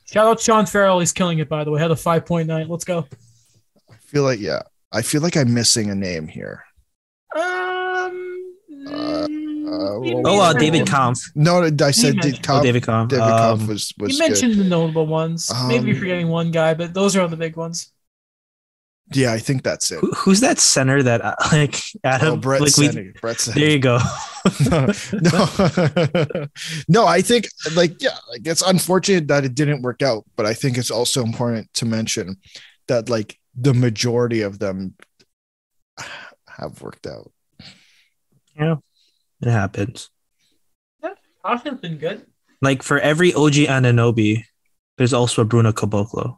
A: Shout out Sean Farrell. He's killing it, by the way. Had a 5.9. Let's go.
B: I feel like yeah. I feel like I'm missing a name here.
A: Um.
B: Uh,
A: mm, you
C: Oh, uh, David Kampf.
B: No, I said
A: mentioned-
B: David
C: Oh,
B: Kampf.
C: David Kampf.
B: David Kampf
C: Um,
B: was was
A: You
B: good.
A: mentioned the notable ones. Maybe
B: Um,
A: forgetting one guy, but those are all the big ones.
B: Yeah, I think that's it.
C: who, who's that center that uh, like Adam?
B: Oh, Brett
C: like we,
B: Seney. Brett
C: there you go.
B: no, no, no. I think like yeah, like it's unfortunate that it didn't work out, but I think it's also important to mention that like the majority of them have worked out.
C: It happens.
A: Austin's been good.
C: Like for every OG Anunoby, there's also a Bruno Caboclo.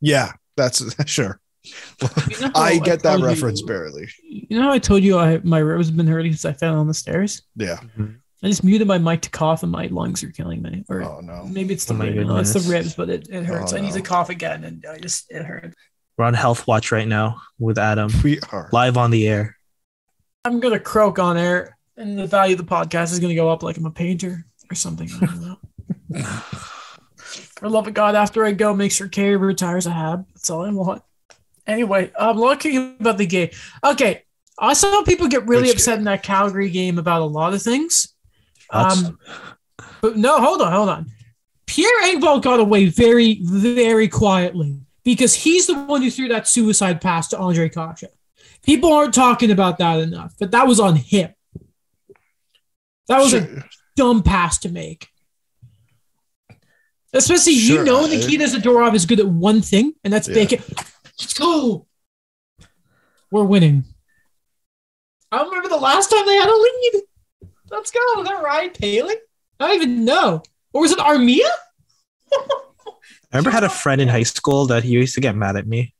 B: Yeah, that's sure.
A: You know
B: I get that
A: told you-
B: reference barely.
A: You know how I told you I my ribs have been hurting since I fell on the stairs?
B: Yeah. Mm-hmm.
A: I just muted my mic to cough and my lungs are killing me. Or
B: Oh no.
A: maybe it's the
C: Oh my
A: no, it's the ribs, but it, it hurts.
B: Oh,
A: I need oh,
B: no.
A: to cough again and I just it hurts.
C: We're on Health Watch right now with Adam,
B: We are.
C: live on the air.
A: I'm gonna croak on air and the value of the podcast is gonna go up like I'm a painter or something. I don't know. For love of God, after I go, make sure Carey retires a hab. That's all I want. Anyway, I'm looking about the game. Okay. I saw people get really
B: Which
A: upset in that Calgary game about a lot of things. Um, But no, hold on, hold on. Pierre Engvall got away very, very quietly because he's the one who threw that suicide pass to Ondrej Kase. People aren't talking about that enough, but that was on him. That was a dumb pass to make. Especially you
B: Sure,
A: know
B: I-
A: Nikita Zadorov is good at one thing, and that's
B: Yeah.
A: make it. Let's go. We're winning. I remember the last time they had a lead. Let's go. Was that Ryan Poehling? I don't even know. Or was it Armia?
C: I remember I had a friend in high school that he used to get mad at me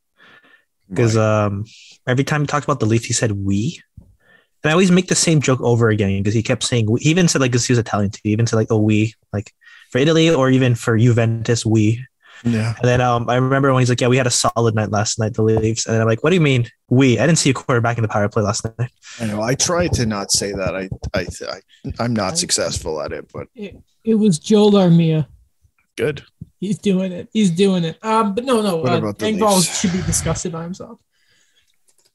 C: because um every time he talked about the Leafs, he said "we," and I always make the same joke over again because he kept saying. We. He even said like because he was Italian too. He even said like "oh we," like for Italy or even for Juventus "we."
B: yeah.
C: And then um I remember when he's like, "Yeah, we had a solid night last night, the Leafs," and I'm like, "What do you mean we? I didn't see a quarterback in the power play last night."
B: I know. I try to not say that. I, I, I I'm not successful at it, but
A: It was Joel Armia.
B: good.
A: He's doing it. He's doing it. Um, but no, no.
B: What
A: Uh,
B: about the
A: Engvall
B: Leafs?
A: should be disgusted by himself.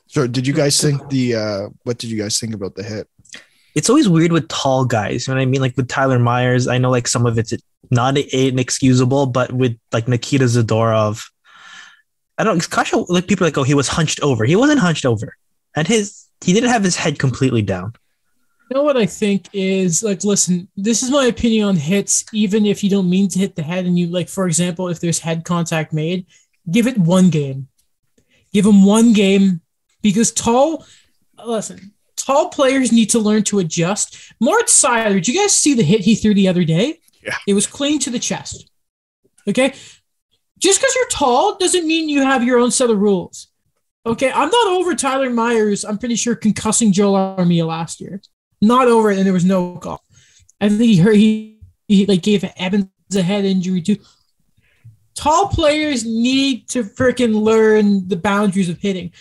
B: So, did you guys think the? uh What did you guys think about the hit?
C: it's always weird with tall guys. You know what I mean? Like with Tyler Myers, I know like some of it's not inexcusable, but with like Nikita Zadorov, I don't. Kase, like people are like, oh, he was hunched over. He wasn't hunched over, and his he didn't have his head completely down.
A: You know what I think is like, listen, this is my opinion on hits, even if you don't mean to hit the head and you like, for example, if there's head contact made, give it one game. Give him one game because tall, listen, tall players need to learn to adjust. Mort Seiler, did you guys see the hit he threw the other day?
B: Yeah.
A: It was clean to the chest. Okay. Just because you're tall doesn't mean you have your own set of rules. Okay. I'm not over Tyler Myers. I'm pretty sure concussing Joel Armia last year not over it, and there was no call. I think he hurt. He, he like gave Evans a head injury too. Tall players need to freaking learn the boundaries of hitting.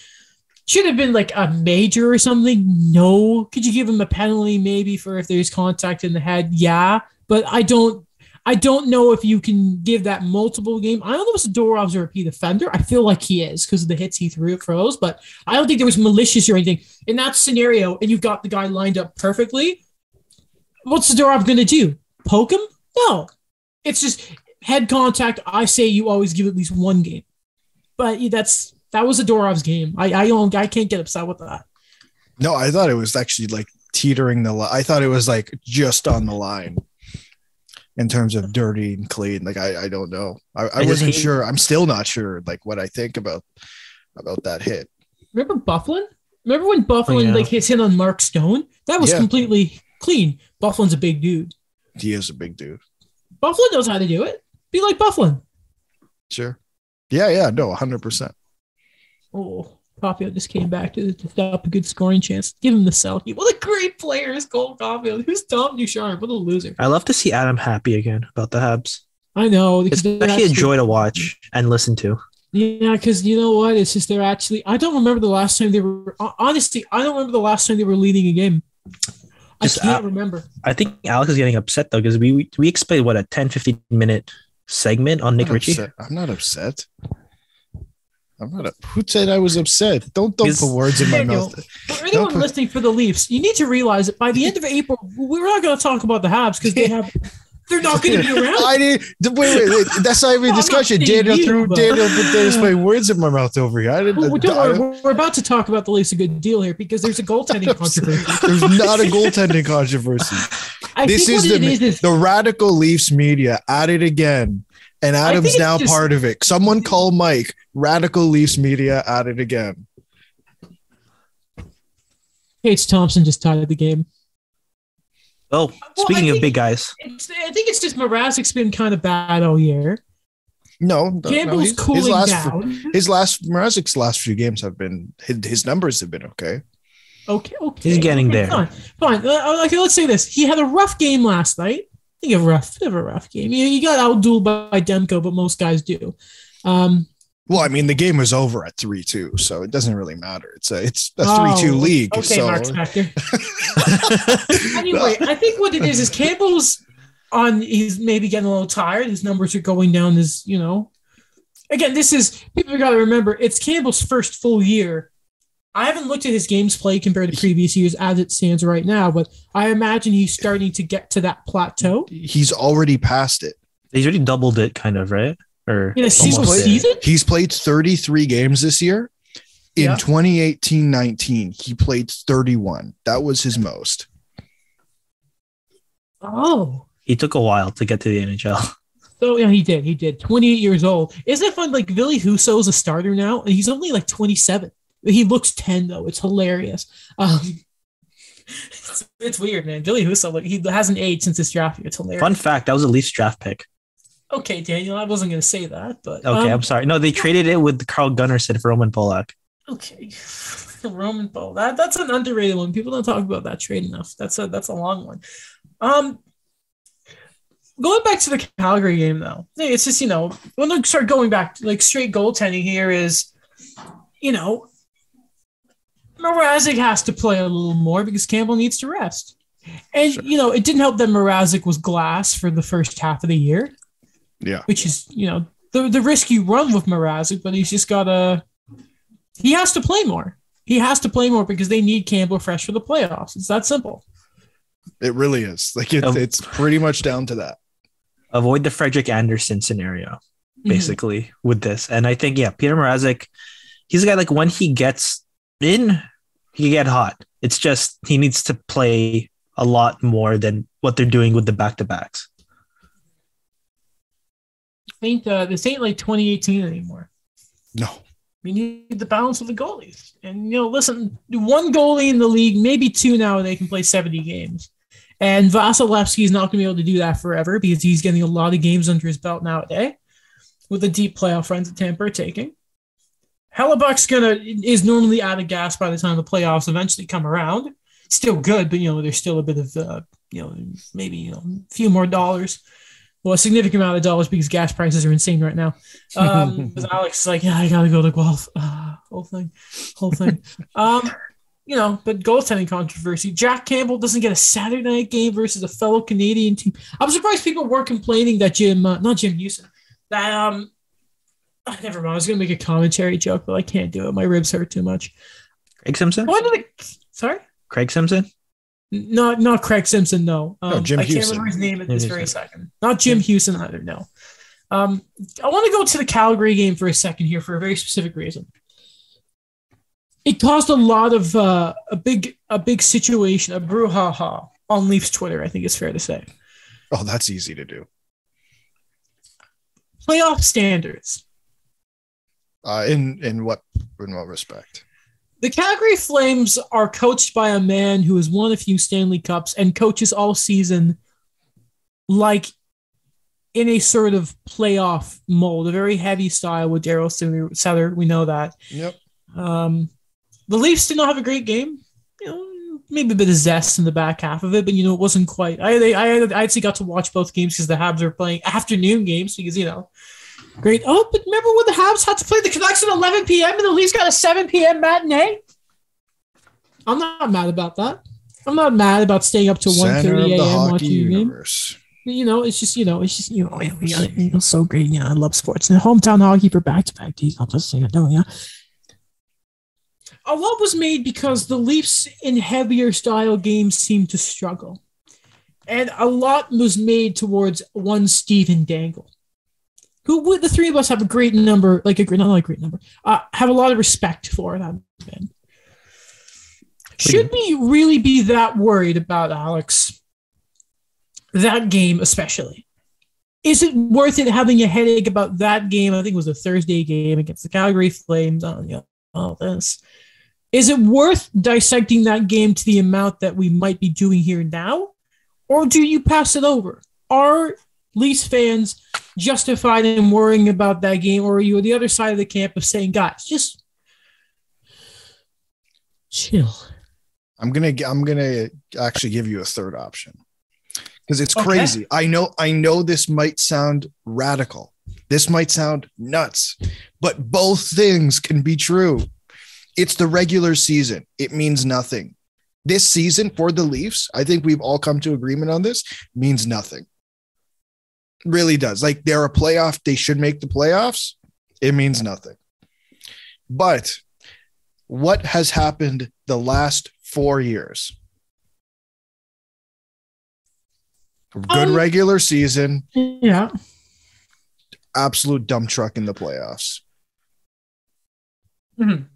A: Should have been like a major or something. No. Could you give him a penalty maybe for if there's contact in the head? Yeah, but I don't. I don't know if you can give that multiple game. I don't know if Zadorov's a repeat offender. I feel like he is because of the hits he threw at throws, but I don't think there was malicious or anything in that scenario. And you've got the guy lined up perfectly. What's Zadorov going to do? Poke him? No. It's just head contact. I say you always give at least one game, but that's that was Zadorov's game. I I don't I can't get upset with that.
B: No, I thought it was actually like teetering the. Li- I thought it was like just on the line in terms of dirty and clean. Like I, I don't know. I, I,
C: I
B: wasn't
C: hate-
B: sure. I'm still not sure. Like what I think about about that hit.
A: Remember Byfuglien? Remember when Byfuglien
C: yeah.
A: like his hit on Mark Stone? That was
B: Yeah.
A: completely clean. Byfuglien's a big dude.
B: He is a big dude.
A: Byfuglien knows how to do it. Be like Byfuglien.
B: Sure. Yeah, yeah, no, 100. Percent
A: Oh, Caufield just came back to, to stop a good scoring chance. Give him the selfie. What a great player is Cole Caufield. Who's Dom Ducharme? What a loser.
C: I love to see Adam happy again about the Habs.
A: I know.
C: It's
A: because
C: actually a joy to watch and listen to.
A: Yeah, because you know what? It's just they're actually. I don't remember the last time they were. Honestly, I don't remember the last time they were leading a game.
C: Just,
A: I can't
C: uh,
A: remember.
C: I think Alex is getting upset though because we we explained what a 10 15 minute segment on Nick
B: I'm
C: Ritchie.
B: upset. I'm not upset. I'm not. A, who said I was upset? Don't don't
C: Is-
B: put words in my
A: Daniel,
B: mouth.
A: For anyone
B: put-
A: listening for the Leafs, you need to realize that by the end of April, we're not going to talk about the Habs because they have. They're not going to be around.
B: I did. Wait, wait, wait. That's not even
A: No,
B: a
A: I'm not
B: discussion.
A: saying
B: Daniel
A: you,
B: threw
A: but-
B: Daniel put Daniel's putting words in my mouth over here. I didn't.
A: Well, don't
B: I-
A: worry, we're, we're about to talk about the Leafs a good deal here because there's a goaltending controversy.
B: There's not a goaltending controversy.
A: I
B: This
A: think
B: is
A: what
B: the
A: it is is
B: the radical Leafs media at it again, and Adam's now
A: just-
B: part of it. Someone call Mike. Radical Leafs media at it again.
A: Tage Thompson just tied the game.
C: Oh, speaking
A: I
C: of big guys,
A: It's, I think it's just Mrazek's been kind of bad all year.
B: No, no, no,
A: Campbell's
B: his-
A: cooling
B: his last
A: down.
B: his last Mrazek's last few games have been his, his numbers have been okay.
A: Okay, okay.
C: He's getting
A: okay,
C: there.
A: Fine, fine. Uh, okay, let's say this. He had a rough game last night. I think a rough, bit of a rough game. You, you got outdueled by Demko, but most guys do. Um,
B: Well, I mean, the game was over at three two, so it doesn't really matter. It's a it's a
A: oh,
B: three two league.
A: Okay,
B: so
A: Mark Spector. anyway, I think what it is is Campbell's on. He's maybe getting a little tired. His numbers are going down. As you know, again, this is people got to remember. It's Campbell's first full year. I haven't looked at his games played compared to previous years as it stands right now, but I imagine he's starting to get to that plateau
B: he's already past it.
C: he's already doubled it, kind of, right? Or
A: in a single season.
B: He's played 33 games this year. In
A: Yeah.
B: 2018-19, he played 31. That was his most.
A: Oh,
C: He took a while to get to the NHL.
A: so yeah, he did. He did. Twenty eight years old. Isn't it fun? Like Ville Husso is a starter now, and he's only like twenty seven. He looks ten though. It's hilarious. Um, it's, it's weird, man. Ville Husso, like he hasn't aged since his draft year. It's hilarious.
C: Fun fact: that was a Leafs draft pick.
A: Okay, Daniel, I wasn't going to say that, but
C: Okay,
A: um,
C: I'm sorry. No, they traded it with Carl Gunnarsson for Roman Polak.
A: okay. Roman Bowl. That that's an underrated one. People don't talk about that trade enough. That's a that's a long one. Um, going back to the Calgary game though, it's just you know when I start going back like straight goaltending here is, you know, Mrazek has to play a little more because Campbell needs to rest. And
B: Sure.
A: you know, it didn't help that Mrazek was glass for the first half of the year
B: Yeah.
A: which is you know the the risk you run with Mrazek, but he's just gotta he has to play more. He has to play more because they need Campbell fresh for the playoffs. It's that simple.
B: It really is. Like it,
C: Um,
B: it's pretty much down to that.
C: Avoid the Frederik Andersen scenario,
A: Mm-hmm.
C: basically, with this. And I think, yeah, Peter Mrazek, he's a guy like when he gets in, he can get hot. It's just he needs to play a lot more than what they're doing with the back to backs.
A: Ain't uh, this ain't like 2018 anymore.
B: No.
A: We need the balance of the goalies. And you know, listen, one goalie in the league, maybe two now, they can play 70 games. And Vasilevskiy is not going to be able to do that forever because he's getting a lot of games under his belt nowadays with the deep playoff runs that Tampa are taking. Hellebuyck's gonna is normally out of gas by the time the playoffs eventually come around. Still good, but you know, there's still a bit of uh, you know, maybe you know, a few more dollars well, a significant amount of dollars because gas prices are insane right now. Um, Alex is like, yeah, I gotta go to Guelph. Uh, whole thing, whole thing. um, you know, but goaltending controversy. Jack Campbell doesn't get a Saturday night game versus a fellow Canadian team. I'm surprised people weren't complaining that Jim, uh, not Jim Houston, that um, ah, never mind. I was gonna make a commentary joke, but I can't do it. My ribs hurt too much.
C: Craig Simpson.
A: Why did it? Sorry.
C: Craig Simpson.
A: Not not Craig Simpson, no. Um,
B: No, Jim
A: I can't
B: Houston.
A: remember his name at
C: Jim
A: this
C: Houston.
A: very second. Not Jim Houston either, no. Um, I want to go to the Calgary game for a second here for a very specific reason. It caused a lot of uh, a big a big situation, a brouhaha on Leafs Twitter. I think it's fair to say.
B: Oh, that's easy to do.
A: Playoff standards.
B: Uh, in in what in what respect?
A: The Calgary Flames are coached by a man who has won a few Stanley Cups and coaches all season like in a sort of playoff mold, a very heavy style with Daryl Sutter. We know that.
B: Yep.
A: Um, the Leafs did not have a great game. You know, maybe a bit of zest in the back half of it, but you know, it wasn't quite. I I, I actually got to watch both games because the Habs are playing afternoon games because you know, great. Oh, but remember when the Habs had to play the Canucks at 11 p.m. and the Leafs got a 7 p.m. matinee? I'm not mad about that. I'm not mad about staying up to 1
B: Center of the
A: a.m.
B: hockey
A: watching the game. You know, it's just you know, it's just you know, yeah, we got it. You know, so great. Yeah, I love sports and hometown hockey for back to back days. I'll just say it. No, yeah. A lot was made because the Leafs in heavier style games seemed to struggle, and a lot was made towards one Stephen Dangle, who would the three of us have a great number, like a great, not a great number, uh, have a lot of respect for that man. Should we really be that worried about Alex? That game, especially. Is it worth it having a headache about that game? I think it was a Thursday game against the Calgary Flames. Oh, all this. Is it worth dissecting that game to the amount that we might be doing here now? Or do you pass it over? Are Leafs fans justified in worrying about that game? Or are you on the other side of the camp of saying, guys, just chill?
B: I'm gonna I'm gonna actually give you a third option because it's
A: Okay.
B: crazy. I know I know this might sound radical. This might sound nuts, but both things can be true. It's the regular season. It means nothing. This season for the Leafs, I think we've all come to agreement on this, means nothing. Really does. Like they're a playoff, they should make the playoffs. It means nothing. But what has happened the last four years? Good
A: Um,
B: regular season,
A: Yeah.
B: absolute dump truck in the playoffs.
A: Mhm.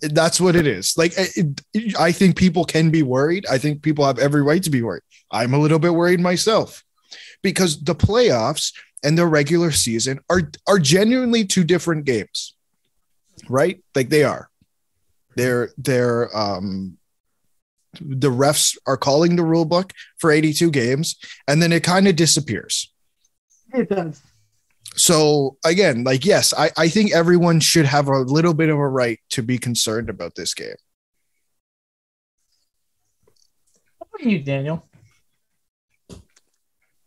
B: That's what it is. Like, it, it- I think people can be worried. I think people have every right to be worried. I'm a little bit worried myself because the playoffs and the regular season are are genuinely two different games, right? Like they are. They're they're um the refs are calling the rule book for 82 games and then it kind of disappears.
A: It does.
B: So again, like yes, I, I think everyone should have a little bit of a right to be concerned about this game.
A: What about you, Daniel?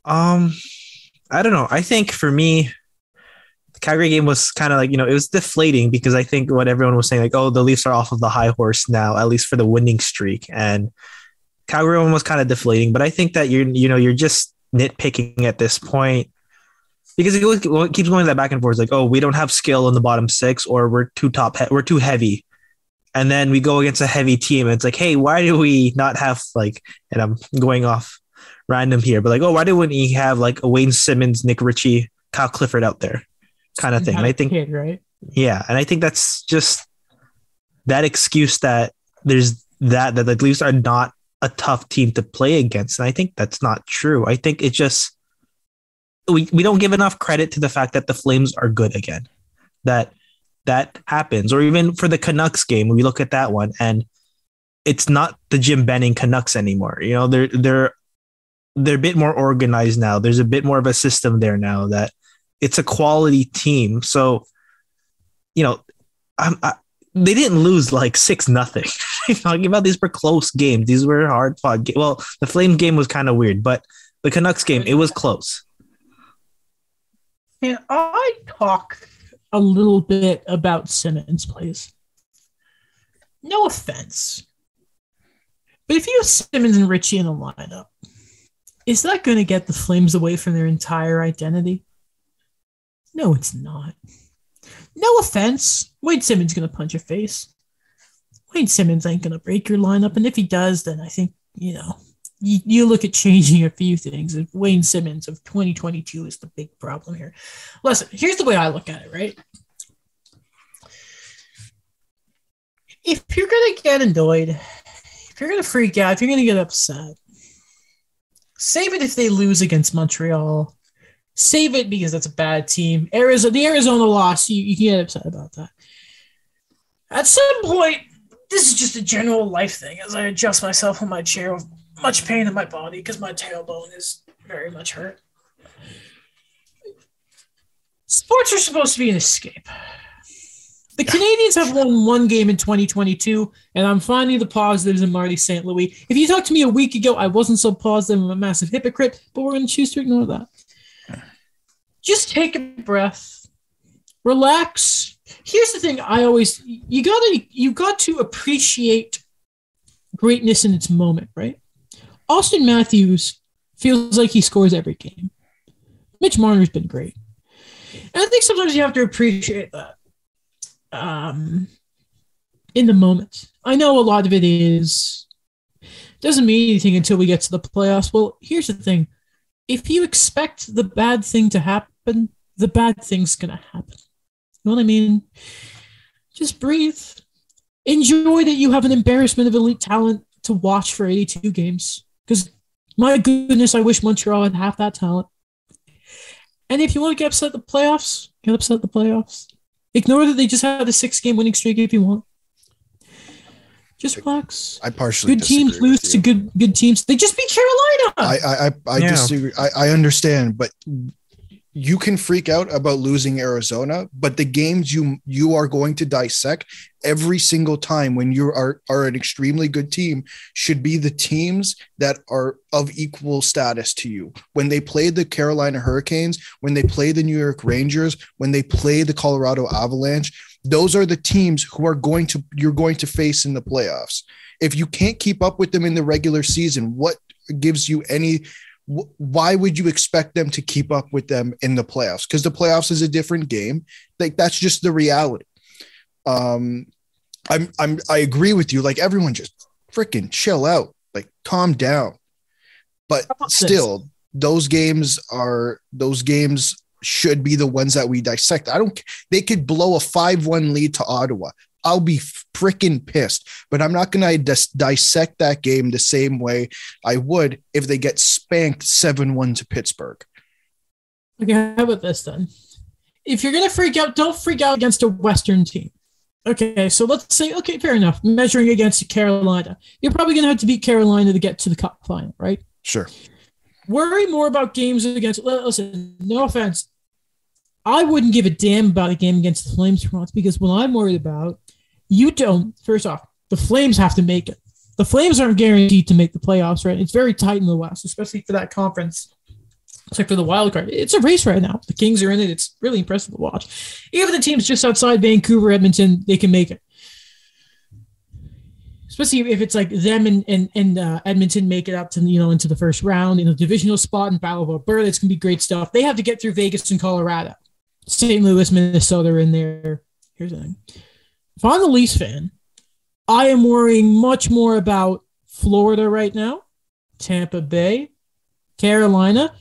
C: Um, I don't know. I think for me, the Calgary game was kind of like you know it was deflating because I think what everyone was saying like oh the Leafs are off of the high horse now at least for the winning streak and Calgary one was kind of deflating. But I think that you're you know you're just nitpicking at this point because it, keeps going that back and forth like oh we don't have skill in the bottom six or we're too top he- we're too heavy. And then we go against a heavy team. And it's like, hey, why do we not have like? And I'm going off random here, but like, oh, why didn't he have like a Wayne Simmonds, Nick Ritchie, Kyle Clifford out there, kind of thing? And I think,
A: kid, right?
C: yeah, and I think that's just that excuse that there's that that the Leafs are not a tough team to play against, and I think that's not true. I think it just we we don't give enough credit to the fact that the Flames are good again. That that happens, or even for the Canucks game, we look at that one and it's not the Jim Benning Canucks anymore. You know, they're they're they're a bit more organized now. There's a bit more of a system there now that it's a quality team. So, you know, I'm, I, they didn't lose like six nothing. Talking about these were close games. These were hard fought. Ga- well, the Flame game was kind of weird, but The Canucks game, it was close.
A: And I talk a little bit about Simmonds, please. No offense. But if you have Simmonds and Ritchie in the lineup, is that going to get the Flames away from their entire identity? No, it's not. No offense. Wade Simmonds going to punch your face. Wade Simmonds ain't going to break your lineup. And if he does, then I think, you know, you, you look at changing a few things. Wayne Simmonds of 2022 is the big problem here. Listen, here's the way I look at it, right? If you're going to get annoyed, if you're going to freak out, if you're going to get upset, save it if they lose against Montreal. Save it because that's a bad team. Arizona, the Arizona loss, you, you can get upset about that. At some point, this is just a general life thing as I adjust myself on my chair with much pain in my body because my tailbone is very much hurt. Sports are supposed to be an escape. The Canadiens have won one game in 2022, and I'm finding the positives in Marty St. Louis. If you talked to me a week ago, I wasn't so positive. I'm a massive hypocrite, but we're going to choose to ignore that. Just take a breath, relax. Here's the thing: I always you gotta you got to appreciate greatness in its moment, right? Auston Matthews feels like he scores every game. Mitch Marner's been great, and I think sometimes you have to appreciate that um, in the moment. I know a lot of it is doesn't mean anything until we get to the playoffs. Well, here's the thing: if you expect the bad thing to happen, the bad thing's gonna happen. You know what I mean? Just breathe. Enjoy that you have an embarrassment of elite talent to watch for 82 games. Because my goodness, I wish Montreal had half that talent. And if you want to get upset at the playoffs, get upset at the playoffs. Ignore that they just had a six game winning streak if you want. Just relax.
B: I partially
A: Good teams lose to good good teams. They just beat Carolina.
B: I I I, I
C: Yeah.
B: disagree. I, I understand, but you can freak out about losing Arizona, but the games you you are going to dissect every single time when you are are an extremely good team should be the teams that are of equal status to you. When they play the Carolina Hurricanes, when they play the New York Rangers, when they play the Colorado Avalanche, those are the teams who are going to you're going to face in the playoffs. If you can't keep up with them in the regular season, what gives you any why would you expect them to keep up with them in the playoffs? Because the playoffs is a different game. Like that's just the reality. Um, I'm I'm I agree with you. Like everyone just freaking chill out, like calm down. But
A: about this?
B: still, those games are those games should be the ones that we dissect. I don't. They could blow a five-one lead to Ottawa. I'll be freaking pissed, but I'm not going to dissect that game the same way I would if they get spanked 7 1 to Pittsburgh.
A: Okay, how about this then? If you're gonna freak out, don't freak out against a Western team. Okay, so let's say, okay, fair enough. Measuring against Carolina, you're probably gonna have to beat Carolina to get to the cup final, right?
B: Sure.
A: Worry more about games against. Listen, no offense, I wouldn't give a damn about a game against the Flames for once because what I'm worried about, you don't. First off, the Flames have to make it. The Flames aren't guaranteed to make the playoffs, right? It's very tight in the West, especially for that conference. Except for the wild card, it's a race right now. The Kings are in it. It's really impressive to watch. Even the teams just outside Vancouver, Edmonton, they can make it. Especially if it's like them and and, and uh, Edmonton make it up to you know into the first round in a divisional spot in Battle of Alberta. It's gonna be great stuff. They have to get through Vegas and Colorado, St. Louis, Minnesota in there. Here's the thing: if I'm a Leafs fan, I am worrying much more about Florida right now, Tampa Bay, Carolina,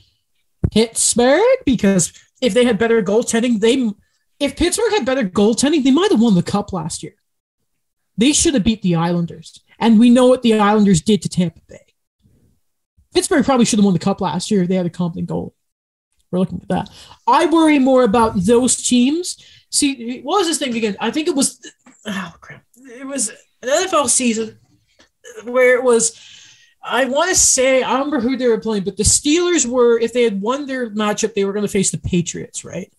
A: Pittsburgh, because if they had better goaltending, they if Pittsburgh had better goaltending, they might have won the cup last year. They should have beat the Islanders. And we know what the Islanders did to Tampa Bay. Pittsburgh probably should have won the cup last year if they had a competent goalie. We're looking at that. I worry more about those teams. See, what was this thing again? I think it was oh crap. It was an NFL season where it was I want to say I remember who they were playing, but the Steelers were if they had won their matchup, they were going to face the Patriots, right?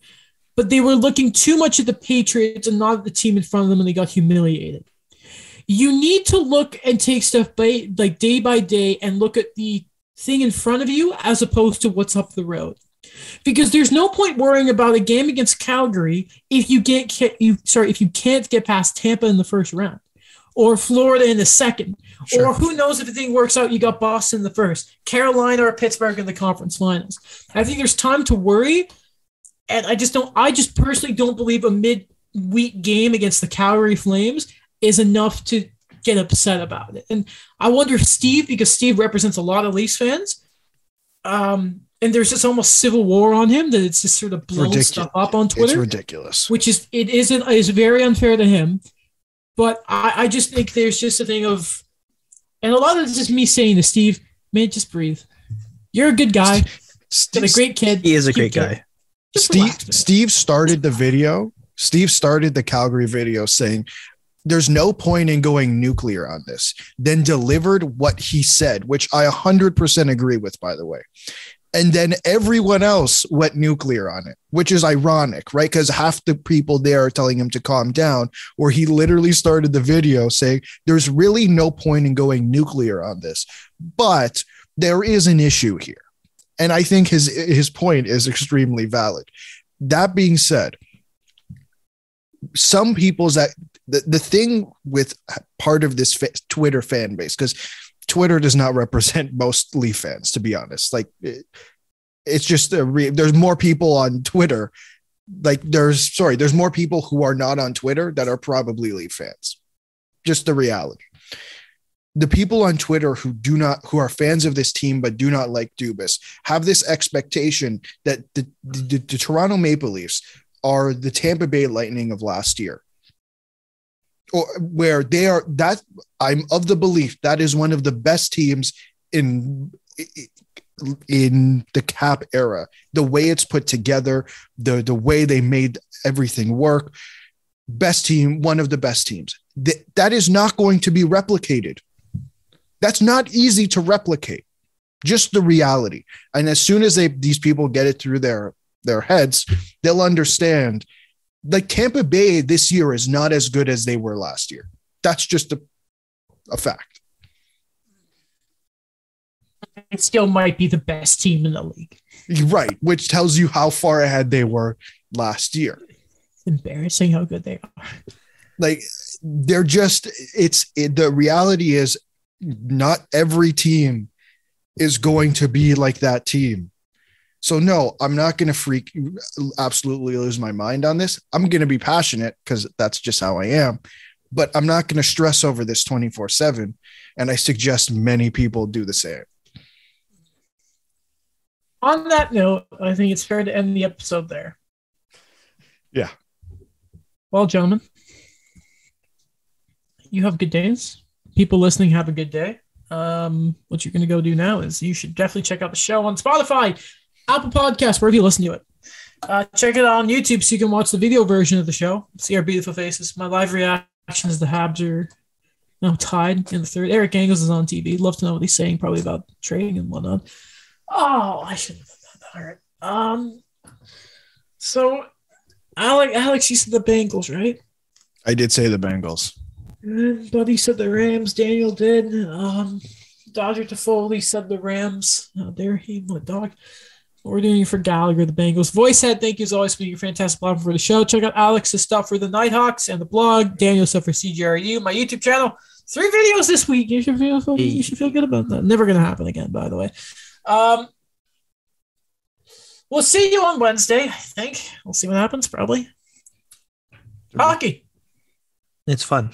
A: But they were looking too much at the Patriots and not at the team in front of them, and they got humiliated. You need to look and take stuff by like day by day and look at the thing in front of you as opposed to what's up the road. Because there's no point worrying about a game against Calgary if you get you sorry if you can't get past Tampa in the first round, or Florida in the second,
B: Sure.
A: or who knows if the thing works out, you got Boston in the first, Carolina or Pittsburgh in the conference finals. I think there's time to worry, and I just don't. I just personally don't believe a mid-week game against the Calgary Flames is enough to get upset about it. And I wonder if Steve, because Steve represents a lot of Leafs fans, um, and there's this almost civil war on him that it's just sort of blown
B: Ridiculous.
A: stuff up on Twitter.
B: It's
A: Twitter
B: ridiculous.
A: which is it isn't is very unfair to him. But I, I just think there's just a thing of, and a lot of this is me saying to Steve, man, just breathe. You're a good guy, got
B: Steve,
A: a great kid.
C: He is a
A: Keep
C: great
A: going.
C: guy.
A: Just
B: Steve,
A: relax.
B: Steve started the video. Steve started the Calgary video saying, There's no point in going nuclear on this. Then delivered what he said, which I 100% agree with, by the way. And then everyone else went nuclear on it, which is ironic, right? Because half the people there are telling him to calm down, or he literally started the video saying, There's really no point in going nuclear on this. But there is an issue here. And I think his his point is extremely valid. That being said, some people's that the, the thing with part of this fa- Twitter fan base, because Twitter does not represent most Leaf fans, to be honest. Like it, it's just a re- there's more people on Twitter. Like there's sorry, there's more people who are not on Twitter that are probably Leaf fans. Just the reality. The people on Twitter who do not who are fans of this team but do not like Dubas have this expectation that the, the, the Toronto Maple Leafs are the Tampa Bay Lightning of last year. Or where they are that I'm of the belief that is one of the best teams in in the cap era. The way it's put together, the the way they made everything work, best team, one of the best teams. Th- that is not going to be replicated. That's not easy to replicate. Just the reality. And as soon as they these people get it through their their heads, they'll understand like Tampa Bay this year is not as good as they were last year. That's just a, a fact.
A: It still might be the best team in the league.
B: Right, which tells you how far ahead they were last year.
A: It's embarrassing how good they are.
B: Like they're just it's it, the reality is not every team is going to be like that team. So no, I'm not going to freak absolutely lose my mind on this. I'm going to be passionate cuz that's just how I am, but I'm not going to stress over this 24/7 and I suggest many people do the same.
A: On that note, I think it's fair to end the episode there.
B: Yeah.
A: Well, gentlemen, you have good days. People listening have a good day. Um, what you're going to go do now is you should definitely check out the show on Spotify, Apple Podcasts, wherever you listen to it. Uh, check it out on YouTube so you can watch the video version of the show. See our beautiful faces. My live reaction is the Habs are now tied in the third. Eric Engels is on TV. Love to know what he's saying, probably about trading and whatnot. Oh, I shouldn't have done that. All right. Um, so Alex, Alex, you said the Bengals, right?
B: I did say the Bengals.
A: And Buddy said the Rams. Daniel did. Um, Dodger to Foley said the Rams. How dare he, my dog. What we're doing for Gallagher, the Bengals. Voice head, thank you as always for your fantastic platform for the show. Check out Alex's stuff for the Nighthawks and the blog. Daniel's stuff for CGRU, my YouTube channel. Three videos this week. You should feel you should feel good about that. Never gonna happen again, by the way. Um, we'll see you on Wednesday. I think we'll see what happens. Probably hockey.
C: It's fun.